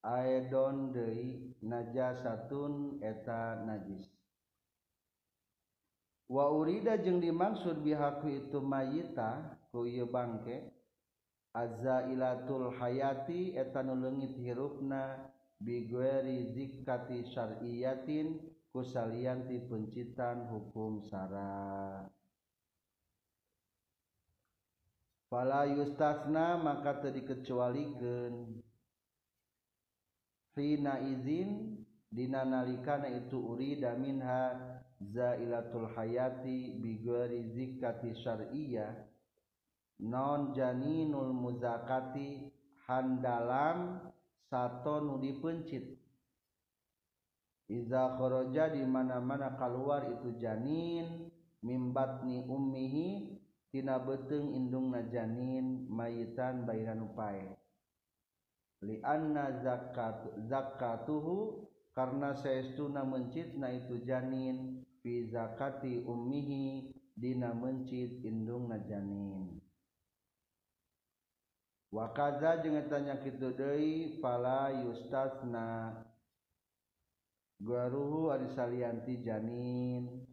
aedon deui najasatun eta najis. Wa urida jeung dimaksud bihaku itu mayita ku ieu bangke azailatul hayati eta nu leungit hirupna bigueri zikati syar'iyatin kusalian ti pencitan hukum syara Fala yustasna maka teu dikecualikeun. Hina izin dina nalikana itu urida minha zailatul hayati bighairi zikati syar'iyah non janinul muzakati handalam sato nu dipencit. Iza kharaja di mana-mana keluar itu janin mimbatni ummihi tina beteng indung najanin mayitan bairan upae li anna zakat zakatuhu karena saestuna mencitna itu janin fi zakati ummihi dina mencit indung najanin wa kadza jeung tanya kitu deui fala yustasna. Garuhu ari salianti janin.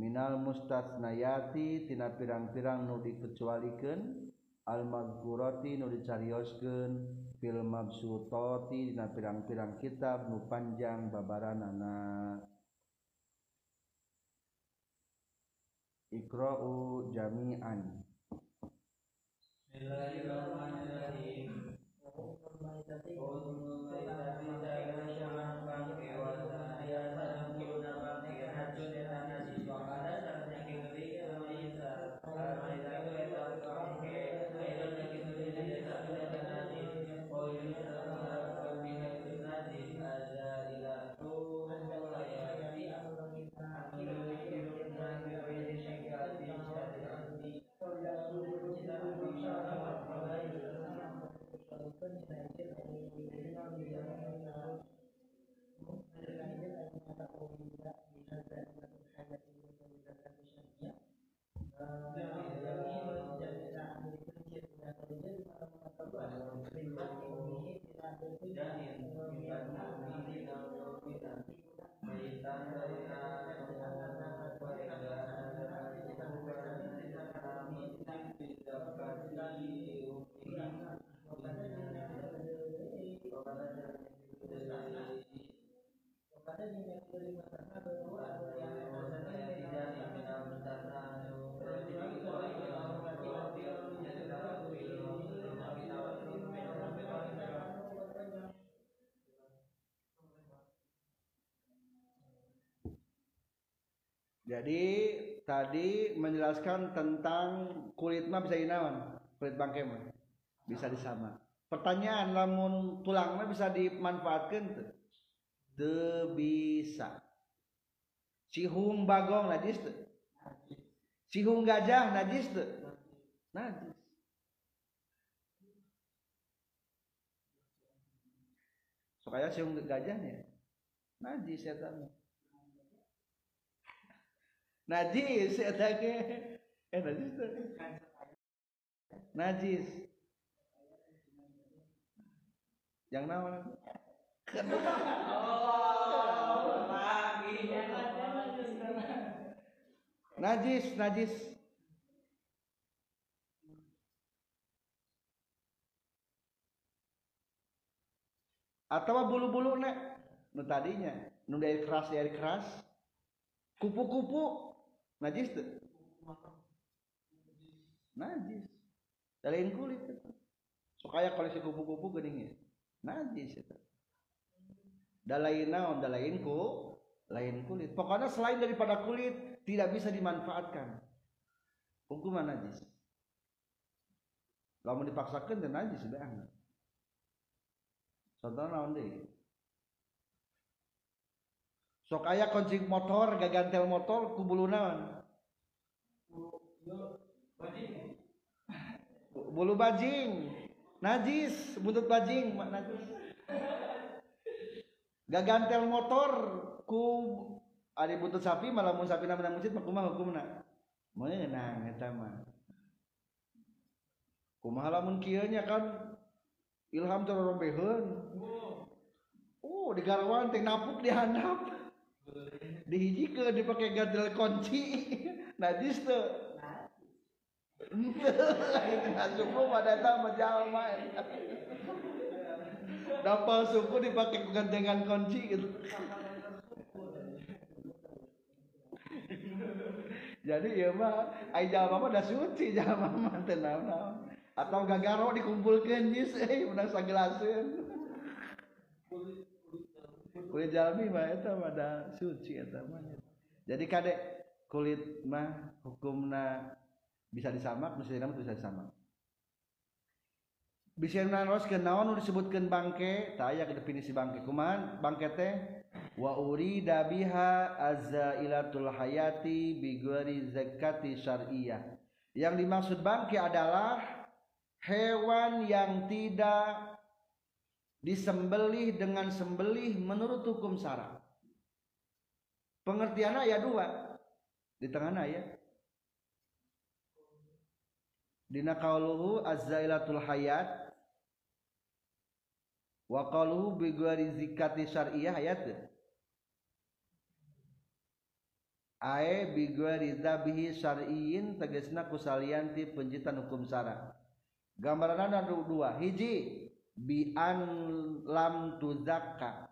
Minal mustasnayati tina pirang-pirang nu dikecualikeun al mazkurati nu dicarioskeun. Fil mabsutati dina pirang-pirang kitab nu panjang babaranana. Iqra'u jami'an. Bismillahirrahmanirrahim. Jadi tadi menjelaskan tentang kulit mah bisa dinawan, kulit bangke mah bisa disama. Pertanyaan lamun tulang mah bisa dimanfaatkan tuh? Teu bisa. Cihung bagong najis tuh? Cihung gajah najis tuh? Najis. Sokaya cihung gajahnya najis ya tamu najis eta ge eh najis tuh najis yang naon najis najis. Atau bulu-bulu nek? Nu tadinya nu dari keras dari keras. Kupu-kupu. Najis tuh najis. Dalain kulit itu supaya koleksi kupu-kupu geningnya najis itu dalain naon dalain ku lain kulit. Pokoknya selain daripada kulit tidak bisa dimanfaatkan. Hukuman najis. Kalau dipaksakan dan najis sudah. Contohnya naon deh sok aya kunci motor gagantel motor ku bulu naon? Bulu bajing. Najis buntut bajing najis gagantel motor. Ku ada buntut sapi malah mun sapi namanya masjid mah kumaha hukumna meunang eta mah. Kumaha lamun kieu nya kan. Ilham cara rombeheun oh di garwan teh napuk di handap. Dihiji ke dipakai gadel kunci. [laughs] Najis tuh Nah, suku pada tahu jalma Dapal suku dipakai gandengan kunci gitu. Jadi ya mah, ai jalma mah udah suci jalma mah teu naon Atau gagaro dikumpulkeun jis eh udah sagelaseun. Kulit jalmi mah eta mah da suci eta mah. Jadi kadek kulit mah hukumna bisa disamak bisa disamak bisa bisa naroskeun naon nu disebutkeun bangke? Tah aya definisi bangke. Kumaha? Bangke teh? Wa urida biha azailatul hayati bi zakati syar'iyyah yang dimaksud bangke adalah hewan yang tidak disembelih dengan sembelih menurut hukum syara pengertian ayat dua. Di tengah ayat dina qauluhu azzailatul hayat wa qauluhu bi ghairi zikati syar'iyyah ayat ae bi ghairi dzabihi syar'iyyin tegasna kusalian ti penjitan hukum syara gambaran ada dua. Hiji bi an lam tuzakka.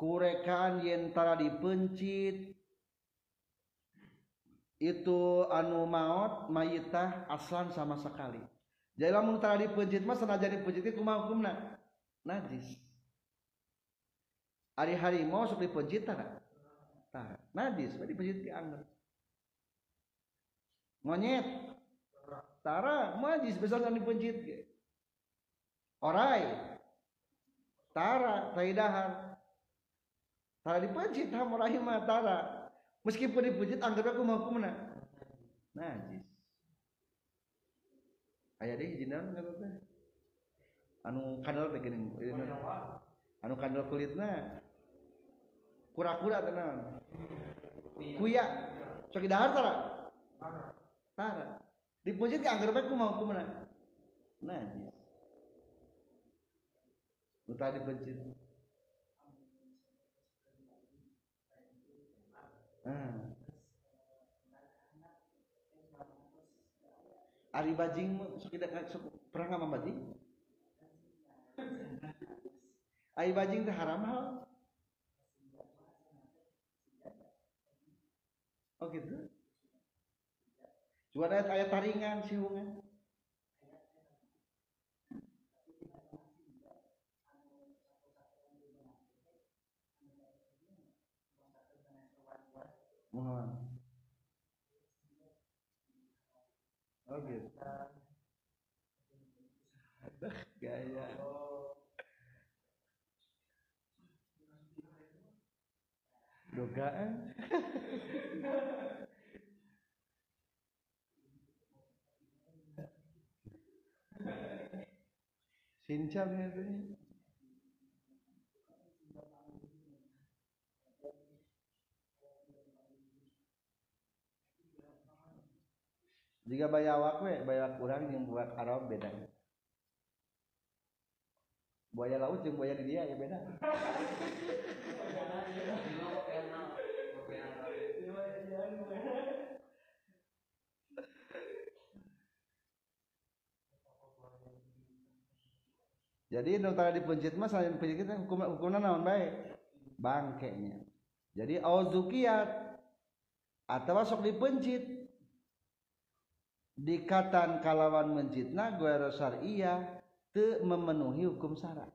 Kurekan yen tara dipencit itu anu maut mayitah aslan sama sekali. Jadi lamun tara dipencit mah sanajan dipencit kumaha hukumna najis. Ari harimau sok dipencit tara tara najis we dipencit ke anggar monyet. Tara najis besar kan dipencit orai. Tara tai dahar. Tara dipencit ham orai mah tara. Meskipun dipuji anggap aku mau kumana najis. Ayah deh jinan nggak anu kandel teh gini. Anu kandel kulitnya kura-kura tenan kuya. Sok dahar tara? Tara. Dipuji anggap aku mau kumana najis Udah dipencit. Hmm. Ari bajing sok tidak sok pernah nggak bajing? Ari bajing teh haram hal? Oh gitu. Cuma ayat ayat taringan hubungan. Muhammad. Oh gitu. Gaya. Dugaan. Sincap ya tuh. jika bayawak we bayawak kurang yang buat Arab beda buaya laut yang buaya di dia ya beda. Jadi nu tara dipencit mah selain pencit kita hukum hukumna naon bae? Bangkenya jadi auzukiyat atau sok dipencit dikatan kalawan mencitna gue syariah te memenuhi hukum syarat.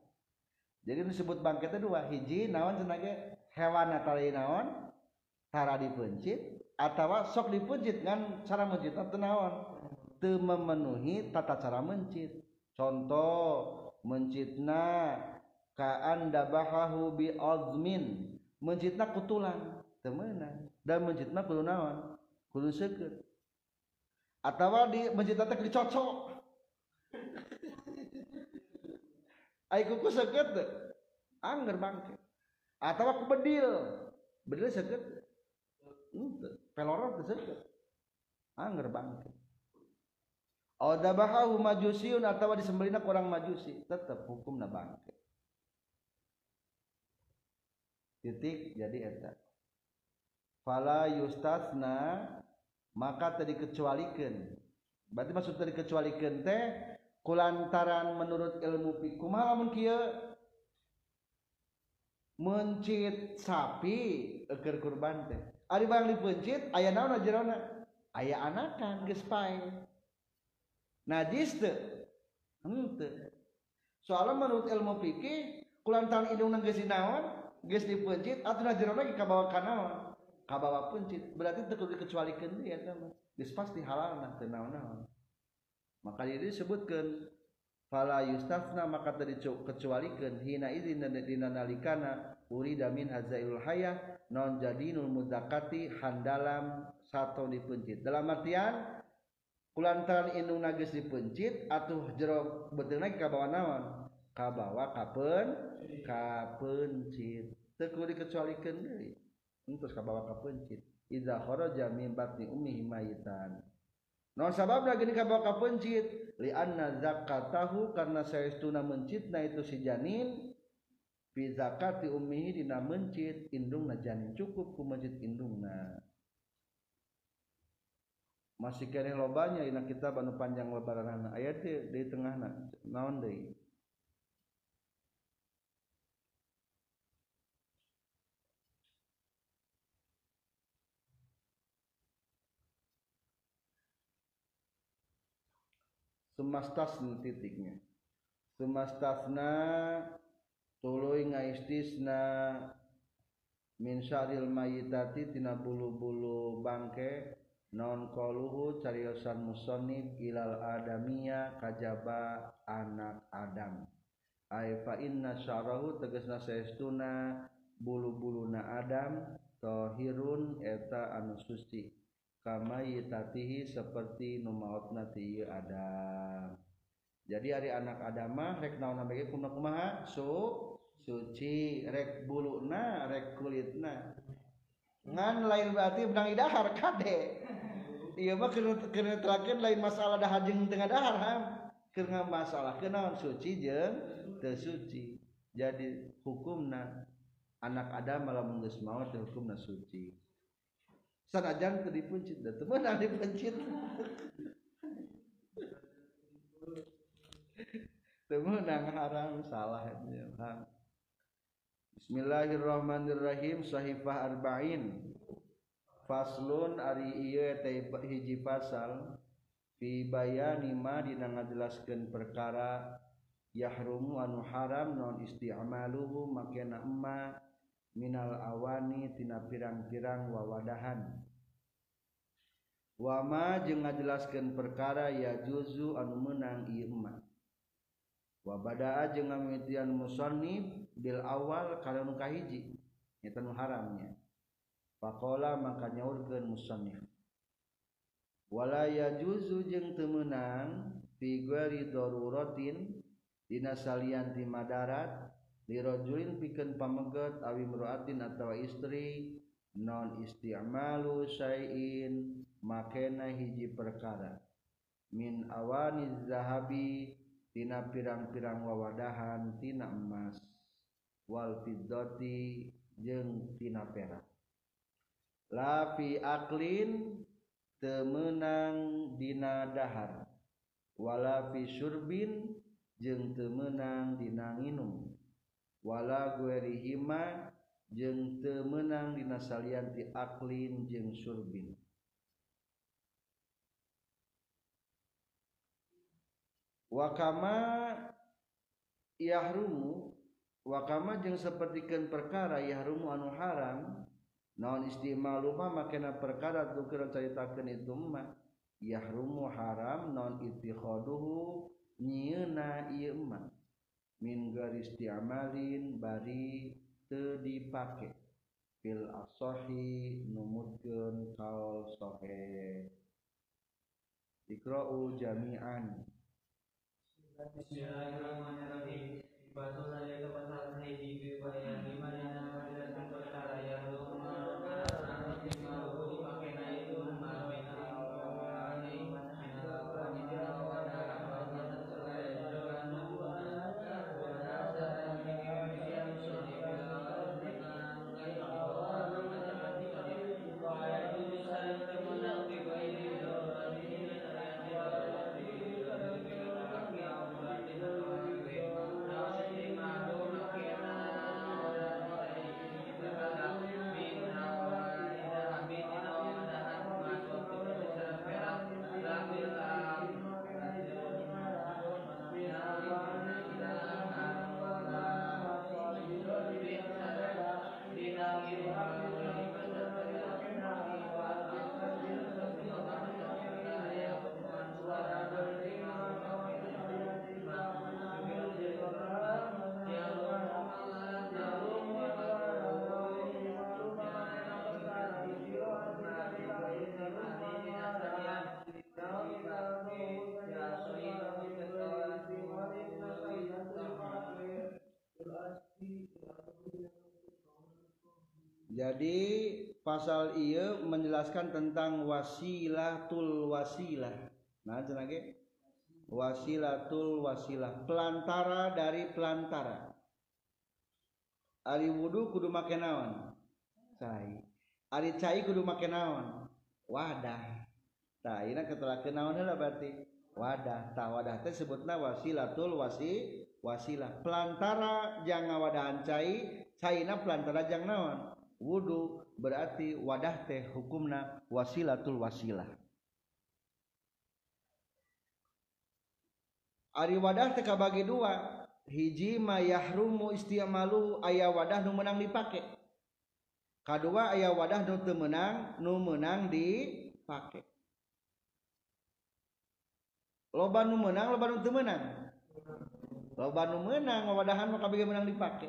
Jadi disebut bangkitnya dua hiji naon cenage hewan atau naon? Tara dipencit atau sok dipencit kan cara mencit atau naon? Te memenuhi tata cara mencit. Contoh mencitna kaan dabahahu bi azmin. Mencitna kutulan temenan dan mencitna kudu naon? Kudu seket atau di mencitna teh dicocok kuku seket angger bangke. Atau aku bedil. Bedil seket pelorot seket. Angger bangke. Au dabahahu majusiun atau disembelihna orang majusi. Tetap hukumna bangke. Titik jadi eta. Fala yustasna maka tadi kecualikan. Berarti maksud tadi kecualikan teh kulantaran menurut ilmu fikum lamun kieu? Mencit sapi eker kurban teh. Ari bang dipencit aya naon jerona aya anakan geus pae najis teu henteu soalnya menurut ilmu fikih kulantaran hidung nang geus naon geus dipencit atuh jerona ge kabawa kanaon kabawa pencit. Berarti teu kudu dikecualikeun ya teman geus pasti halal nah teu naon-naon. maka ini disebutkan fala yustafna maka tadi kecualikan hina izin dan dina nalikana urida min hazailul hayah non jadinul mudakati handalam satu dipencit. Dalam artian kulantaran indung nagis dipencit atau jero betul naik kabawa naon? Kabawa kapen kapencit. Teu dikecualikan deui. Terus kabawa kapencit. Idza kharaja min batni ummihi mayitan non sabab lagi ini kabawa kapencit. Li anna zakatahu karena saestuna mencitna itu si janin fi zakati ummihi dina mencit indungna janin cukup ku mencit indungna. Masih kene lobanya dina kitab anu panjang lebaran ayat di tengahna naon deui? sumastasna titiknya. Sumastasna tuluy ngaistisna min syaril mayitati tina bulu-bulu bangke non qaluhu cariosan musonib ilal adamia kajaba anak adam. Ay fa inna syarahu tegasna saestuna bulu-buluna adam tohirun eta anu suci. Kama yitatihi seperti nu mautna ti adam. Jadi hari anak adamah rek naon bagi kumaha kumaha? Su suci. Rek buluna rek kulitna. Ngan lain berarti benang dahar kade. Iya mah kena kena terakhir lain masalah dahar jeung tengah dahar ham kena masalah kenaon suci jeung teu suci. Jadi hukumna anak adam lamun geus maot hukumna suci sanajan teu dipuncit da teu meunang dipuncit teu meunang haram salah eta Bismillahirrahmanirrahim Sahifah Arba'in. Faslun ari ieu teh hiji pasal. Fi bayani ma dina ngajelaskeun perkara. Yahrumu anu haram non isti'maluhu makena emma minal awani tina pirang-pirang wawadahan. Wama jeung ngajelaskeun perkara ya juzu anu menang ieu wabadaa jeung ngamitian musannif bil awal kana nu kahiji eta nu haramnya. Faqala maka nyaurkeun musannif. Wala yajuzu jeung teu meunang fi ghairi daruratin dina salian ti madarat dirojulin pikeun pameget awi mruatin atawa istri non isti'malu syai'in makena hiji perkara. Min awani zahabi tina pirang-pirang wawadahan tina emas. Wal fiddati jeung tina perak. Lafi aklin temenang dina dahar. Wala fi syurbin jeung temenang dina nginum. wala guerihima jeung temenang dinasalianti aklin jeung surbin wakama yahrumu wakama jeung sapertikeun perkara yahrumu anu haram naon istimalu mah makena perkara tukeun caritakeun itu mah yahrumu haram naon ittikhaduhu nyieuna ieu mah. Min garis diamalin bari teu dipake. Fil asohi numutkeun kaul sahih Iqra'u jami'an. Bismillahirrahmanirrahim. Bi jadi pasal ia menjelaskan tentang wasilatul wasilah. Nah cenah ge? Wasilatul wasilah. Pelantara dari pelantara. Ari wudu kudu make naon? Cai ari cai kudu make naon? Wadah. Tah ina ketelakeun naon heula berarti? Wadah. Tah wadah teh sebutna wasilatul wasi wasilah. Pelantara jang ngawadahan cai caina pelantara jang naon wudhu berarti wadah teh hukumna wasilatul wasilah. Ari wadah teh kabagi dua hiji ma yahrumu istiamalu aya wadah nu menang dipake. Kadua aya wadah nu teu menang nu menang dipake. Loba nu menang loba nu teu menang. Loba nu menang wadahan mah kabagi menang dipake.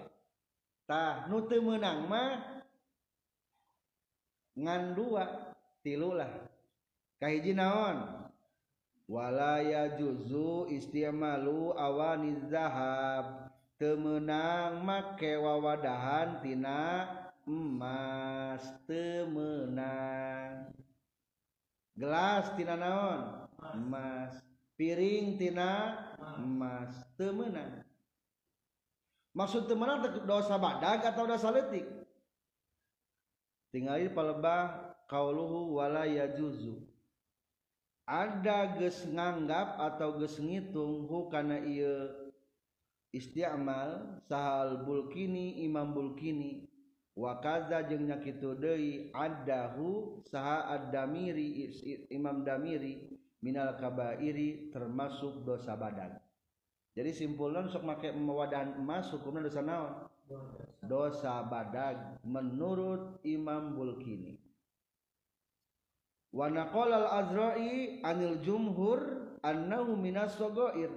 Tah nu teu menang mah ngan dua tilulah kahiji naon? Walaya juzu istimalu awani zahab. Temenang make wawadahan tina emas. Temenang. Gelas tina naon? Emas. Piring tina emas. Temenang. Maksud temenang dosa badag atau dosa letik tinggal palebah kauluhu wala yajuzu. Ada geus nganggap atau geus ngitung hu kana ieu isti'mal sahal bulkini imam bulkini. Wa kadza jeung nya kitu deui adahu saha ad-damiri imam damiri minal kabairi termasuk dosa badan. Jadi simpulnya sok make wadahan emas hukumnya dosa naon? Dosa badag menurut Imam Bulkini. Wa al-azra'i anil jumhur annahu minas sogoir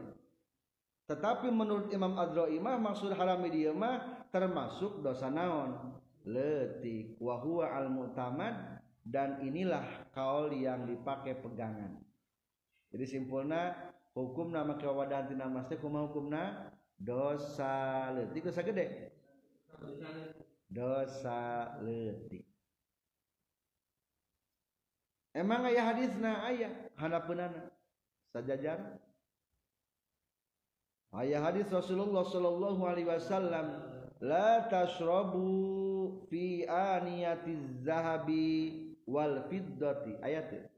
tetapi menurut Imam Azra'i mah maksud haram dia mah termasuk dosa naon? Letik. Wa huwa al-mu'tamad dan inilah kaul yang dipakai pegangan. Jadi simpulnya hukum nama kewadahan tina mas teh kumaha hukumna? Dosa. Leutik dosa gede dosa leutik. Emang aya hadisna aya hanapeunana? Sajajar? Aya hadis Rasulullah sallallahu alaihi wasallam la tashrabu fi aniyatiz zahabi wal fiddati. Ayat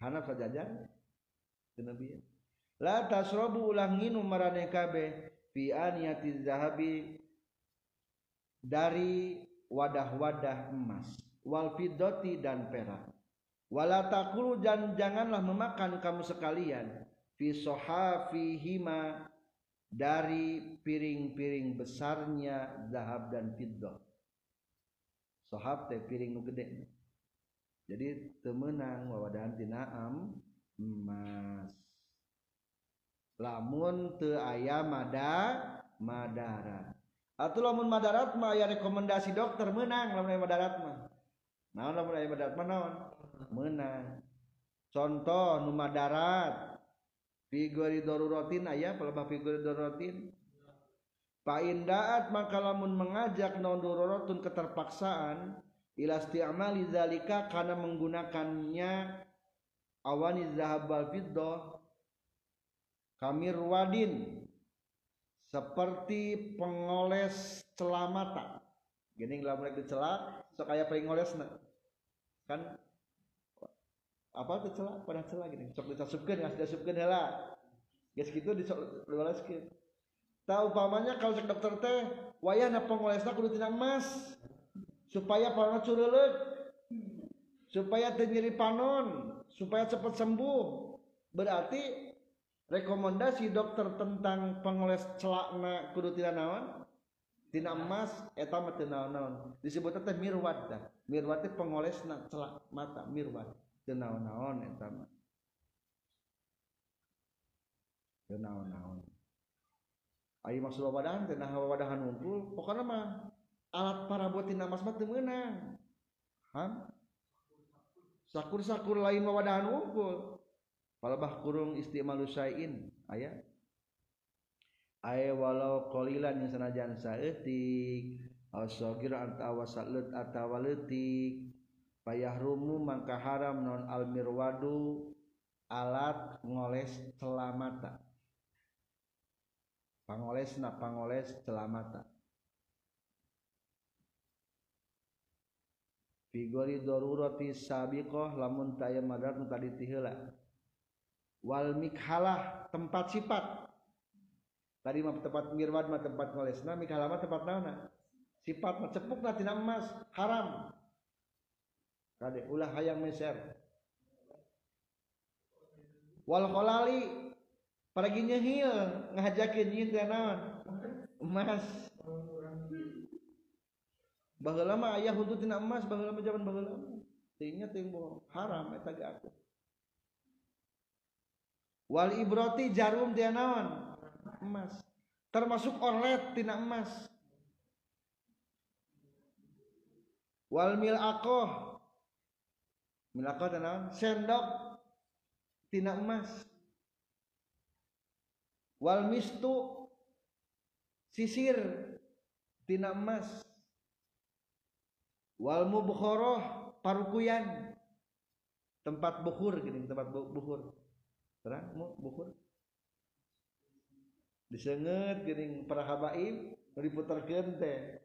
hanap sajajar? Nabi la tasrobu ulang nginum marane kabeh fi aniyati zahabi dari wadah-wadah emas wal dan perak. Wala takulu dan janganlah memakan kamu sekalian fi sohafihima dari piring-piring besarnya zahab dan fiddah. Sohab teh piring nu gede. Jadi temenang wawadahan tinaam emas. Lamun te aya mada madarat atau lamun madarat mah aya rekomendasi dokter menang lamun aya madarat mah naon lamun aya madarat mah naon? Menang. Contoh nu madarat figuri daruratin aya pelebah figuri daruratin Paindaat maka lamun mengajak non daruratun keterpaksaan ila isti'mali zalika karena menggunakannya awani zahab wal fiddah kamir wadin seperti pengoles celamata gini nggak mulai dicela so kayak pengolesna kan apa tuh celah pada celah gini. Sok ditasupkan nggak ditasupkan lah guys gitu dioleskan tahu pamannya kalau dokter teh wayah na pengolesna kudu tina emas supaya para curelek supaya terjadi panon. Supaya cepat sembuh. Berarti rekomendasi dokter tentang pengoles celakna kudu tidak naon? Tina emas eta mah naon naon? Disebut teh mirwat dah. Mirwat teh pengolesna celak mata mirwat. Teu naon-naon eta mah. Teu naon-naon ayo maksud wadahan teh nah wadahan unggul pokoknya mah alat para buat tina emas mah teu meunang. Paham sakur-sakur lain wadahan unggul. Palebah kurung istimalu syai'in. Aya? Aya walau qalilan yang sanajan saeutik. Asagir atawasalut atawaletik payah rumu mangka haram non almirwadu. Alat ngoles celamata pangoles na pangoles celamata figori darurati sabiqah lamun taya madat tadi tihela wal mikhalah tempat sifat. Tadi mah tempat mirwad mah tempat ngolesna mikhalah mah tempat naona? Sifat mah cepuk na tina emas haram. Kade ulah hayang meser. Wal kholali pergi nyehil ngajakin nyin teh naon? Emas. Baheula mah aya hudud tina emas baheula mah zaman baheula tingnya ting haram eta ge aku wal ibroti jarum dia naon? Emas. Termasuk orlet tina emas. Wal milaqah milaqah teh naon? Sendok tina emas. Wal mistu sisir tina emas. Wal mubkhoroh parukuyan. Tempat bukhur gini tempat bukhur terang mau bukhur disenget gini para habaib diputarkeun teh.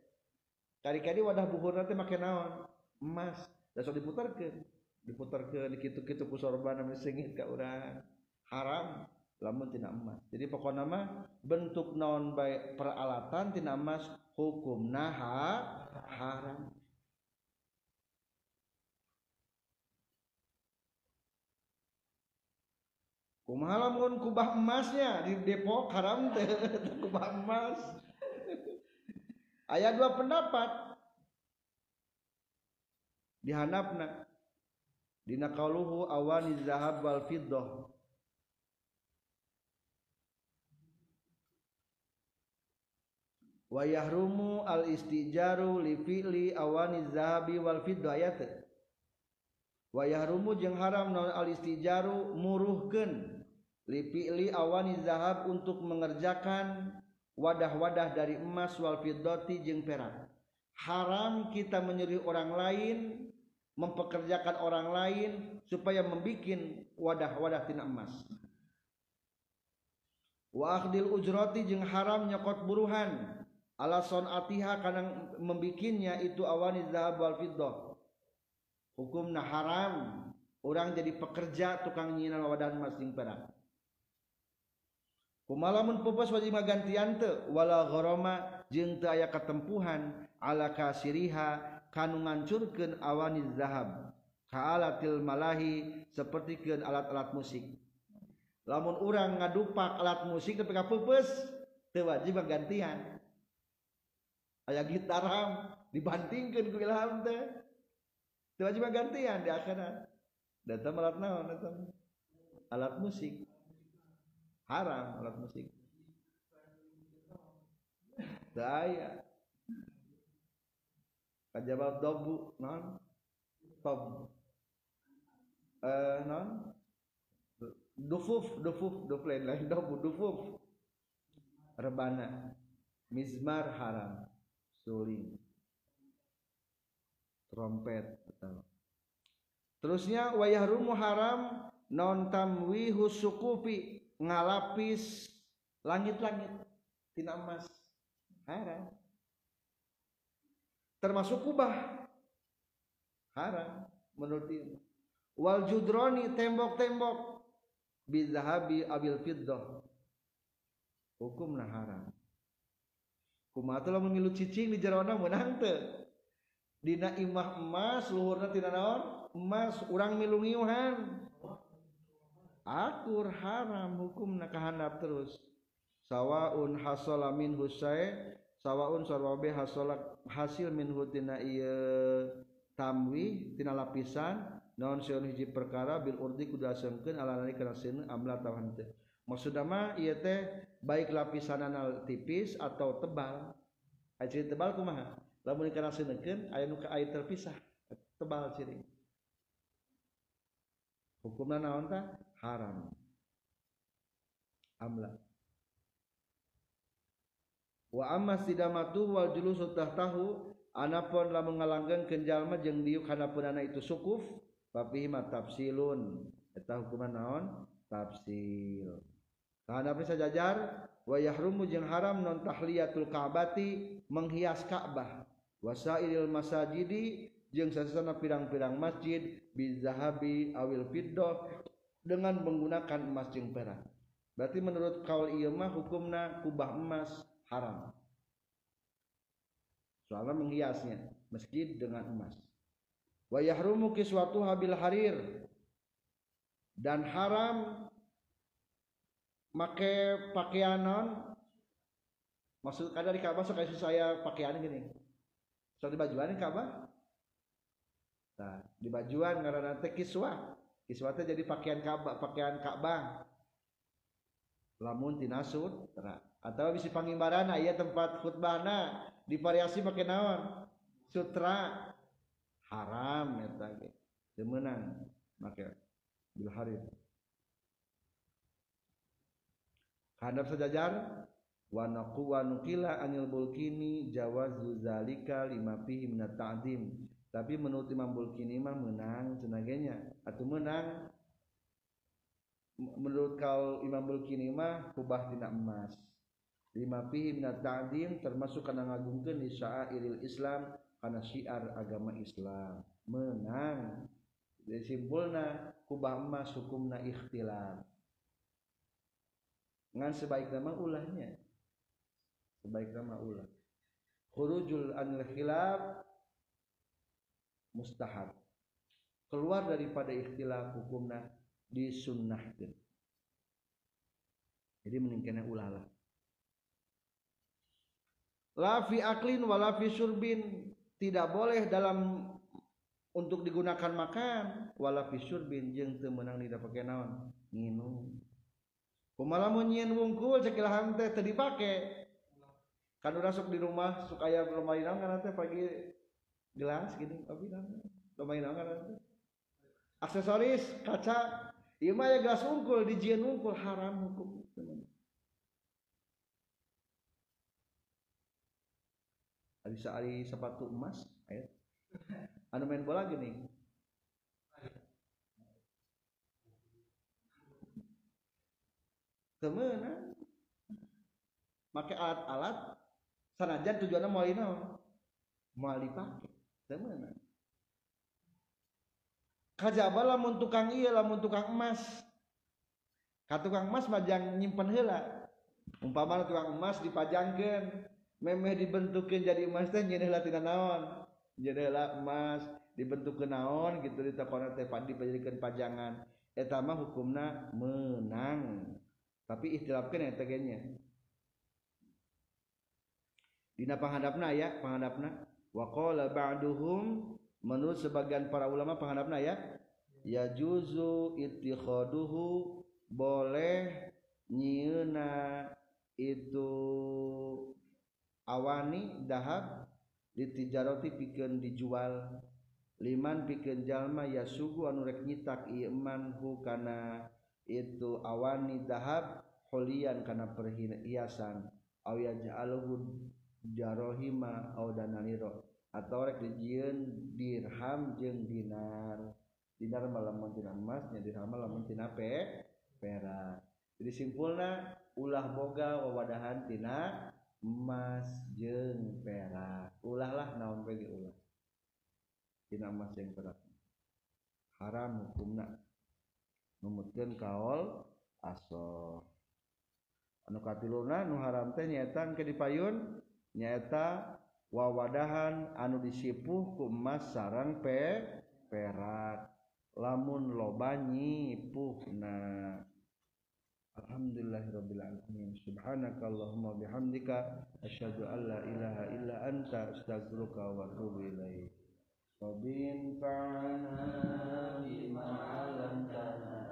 Kali-kali wadah bukhur nanti makin naon? Emas. Dan so diputarkeun diputarkeun kitu-kitu ku sorban sengit ka urang. Haram lamun tina emas. Jadi pokok nama bentuk naon baik peralatan tina emas hukum naha haram kumaha lamun kubah emasnya? Di Depok haram teh [laughs] kubah emas. Aya dua pendapat. Dihanapna. Dina qauluhu awani zahab wal fiddah. Wa yahrumu al istijaru li fi'li awani zahabi wal fiddah ayat wa yahrumu jeung haram non al istijaru muruhkeun. Li fi'li awani zahab untuk mengerjakan wadah-wadah dari emas wal fiddati jeung perak. Haram kita menyuruh orang lain mempekerjakan orang lain supaya membikin wadah-wadah tina emas. Wa akhdil ujrati jeung haram nyokot buruhan. Ala sonatiha karena membikinnya itu awani zahab wal fiddah. Hukumna haram orang jadi pekerja tukang nyinan wadah emas jeung perak pemalamun pupus wajimah gantian te wala goroma jeng te ayah ketempuhan ala kasiriha kanu ngancurkan awani zahab kaalatil malahi seperti ke alat-alat musik. Lamun orang ngadupak alat musik tapi pupus te wajimah gantian. Ayah gitar ham dibantingkan ku ilham teh. Te wajimah gantian di akhirat. Datang alat naon datang. Alat musik. Haram alat musik. Daya kajabal dobu non? Tob eh non? Dufuf dufuf duf lain lain dobu dufuf. Rebana. Mizmar haram. Suling trompet terusnya wayah rumu haram non tamwihu sukufi ngalapis langit-langit tina emas. Haram. Termasuk kubah. Haram menurut ini wal judroni tembok-tembok. Bizahabi abil fiddah. Hukumna haram. Kumaha lamun milu cicing di teu dina imah emas luhurna tina naon? Emas urang milu akur haram hukum nakahandap terus. Sawaun hasala min husay sawaun sarwabe hasala hasil min hutina iya tamwi tina lapisan non sion hiji perkara bil urdi kudu asengkeun ala nari kana sieun amla tawan teh. Maksudna mah ieu teh baik lapisanana tipis atau tebal. Ciri tebal kumaha? Lamun kana seuneunkeun aya nu ka air terpisah. Tebal ciri. Hukumna naon tah? Haram. Amla wa amma sidamatu wal julusu tahtahu anapun lamun ngalanggengkeun jalma jeung diuk hanapeunana itu sukuf tapi ma tafsilun. Eta hukuman naon? Tafsil. Bisa jajar wa yahrumu jeung haram non tahliyatul ka'bati menghias Ka'bah. Wasailil masajidi jeung sasana pirang-pirang masjid bizahabi awil fiddah dengan menggunakan emas jeung perak. Berarti menurut kaul ieu mah hukumna kubah emas haram. Soalnya menghiasnya masjid dengan emas. Wa yahrumu kiswatu habil harir. Dan haram make pakaianan. Maksud kada di Ka'bah sok saya pakaian gini. Sok di bajuan di Ka'bah? Nah di bajuan karena nanti kiswah kiswah jadi pakaian Ka'bah pakaian Ka'bah. Lamun tinasud atau bisa pangimbaran aya tempat khutbahna divariasi pakai naon? Sutra. Haram eta ge. Temenan make. Bil harir hadap sejajar wa naqu wa nuqila anil bulkini jawazu zalika lima fihi min tapi menurut Imam Bulkini mah menang cenagenya atau menang. Menurut kau Imam Bulkini mah kubah tina emas. Lima fihi min ta'dim termasuk kana ngagungkeun di syairil Islam kana syiar agama Islam. Menang. Jadi simpulna kubah emas hukumna ikhtilaf ngan sebaik nama ulahnya. Sebaik nama ulah. Khurujul anil khilaf mustahab. Keluar daripada ikhtilaf hukumna disunnahkan. Jadi meningkatnya ulah lah. La fi aklin wala fi surbin. Tidak boleh dalam untuk digunakan makan. Wala fi surbin. Jeung teu meunang dipakai naon? Nginum kumaha mun nyieun wungkul cekilahan teh teu dipake. Kan udah di rumah suka aya lumayan kan teh pagi gelas gini tapi lumayan kan teh aksesoris kaca. Ieu mah ya gelas wungkul dijieun wungkul haram hukum. Ari ari sepatu emas aya anu main bola gini. Temenan make alat-alat sanajan tujuannya mau ini mau dipakai temenan kajaba lamun tukang iya lamun tukang emas? Ka tukang emas majang nyimpen heula. Umpama tukang emas dipajangkeun memeh dibentukin jadi emas teh lah tina naon? Jendela emas dibentuk ke naon gitu di tokona teh dijadikan pajangan. Eta mah hukumna menang. Tapi istilahkeun eta nya dina panghadapna ya panghadapna waqala ba'duhum menurut sebagian para ulama penghanapna ya ya juzu ittikhaduhu boleh nyieuna itu awani dahab ditijaroti pikeun dijual. Liman pikeun jalma ya sugu anu rek nyitak iman hu kana itu awani dahab holian kana perhiasan. Aw yaj'aluhu jarohima audananiro atau rek dijieun dirham jeung dinar. Dinar malam tina emas nya dirham malamun tina pe perak. Jadi simpulna ulah boga wawadahan tina emas jeng perak. Ulah lah naon bagi ulah. Tina emas jeng perak. Haram hukumna. Numutkeun kaol aso. Anu katiluna nu haram teh nyaetan ke dipayun? nyata wawadahan anu disipuh ku emas sarang pe perak. Lamun lobanyi puhna Alhamdulillahirrabbilalamin subhanakallahumma bihamdika Asyadu an la ilaha illa anta astaghfiruka wa atubu ilaik. وبينفعنا بما علمتنا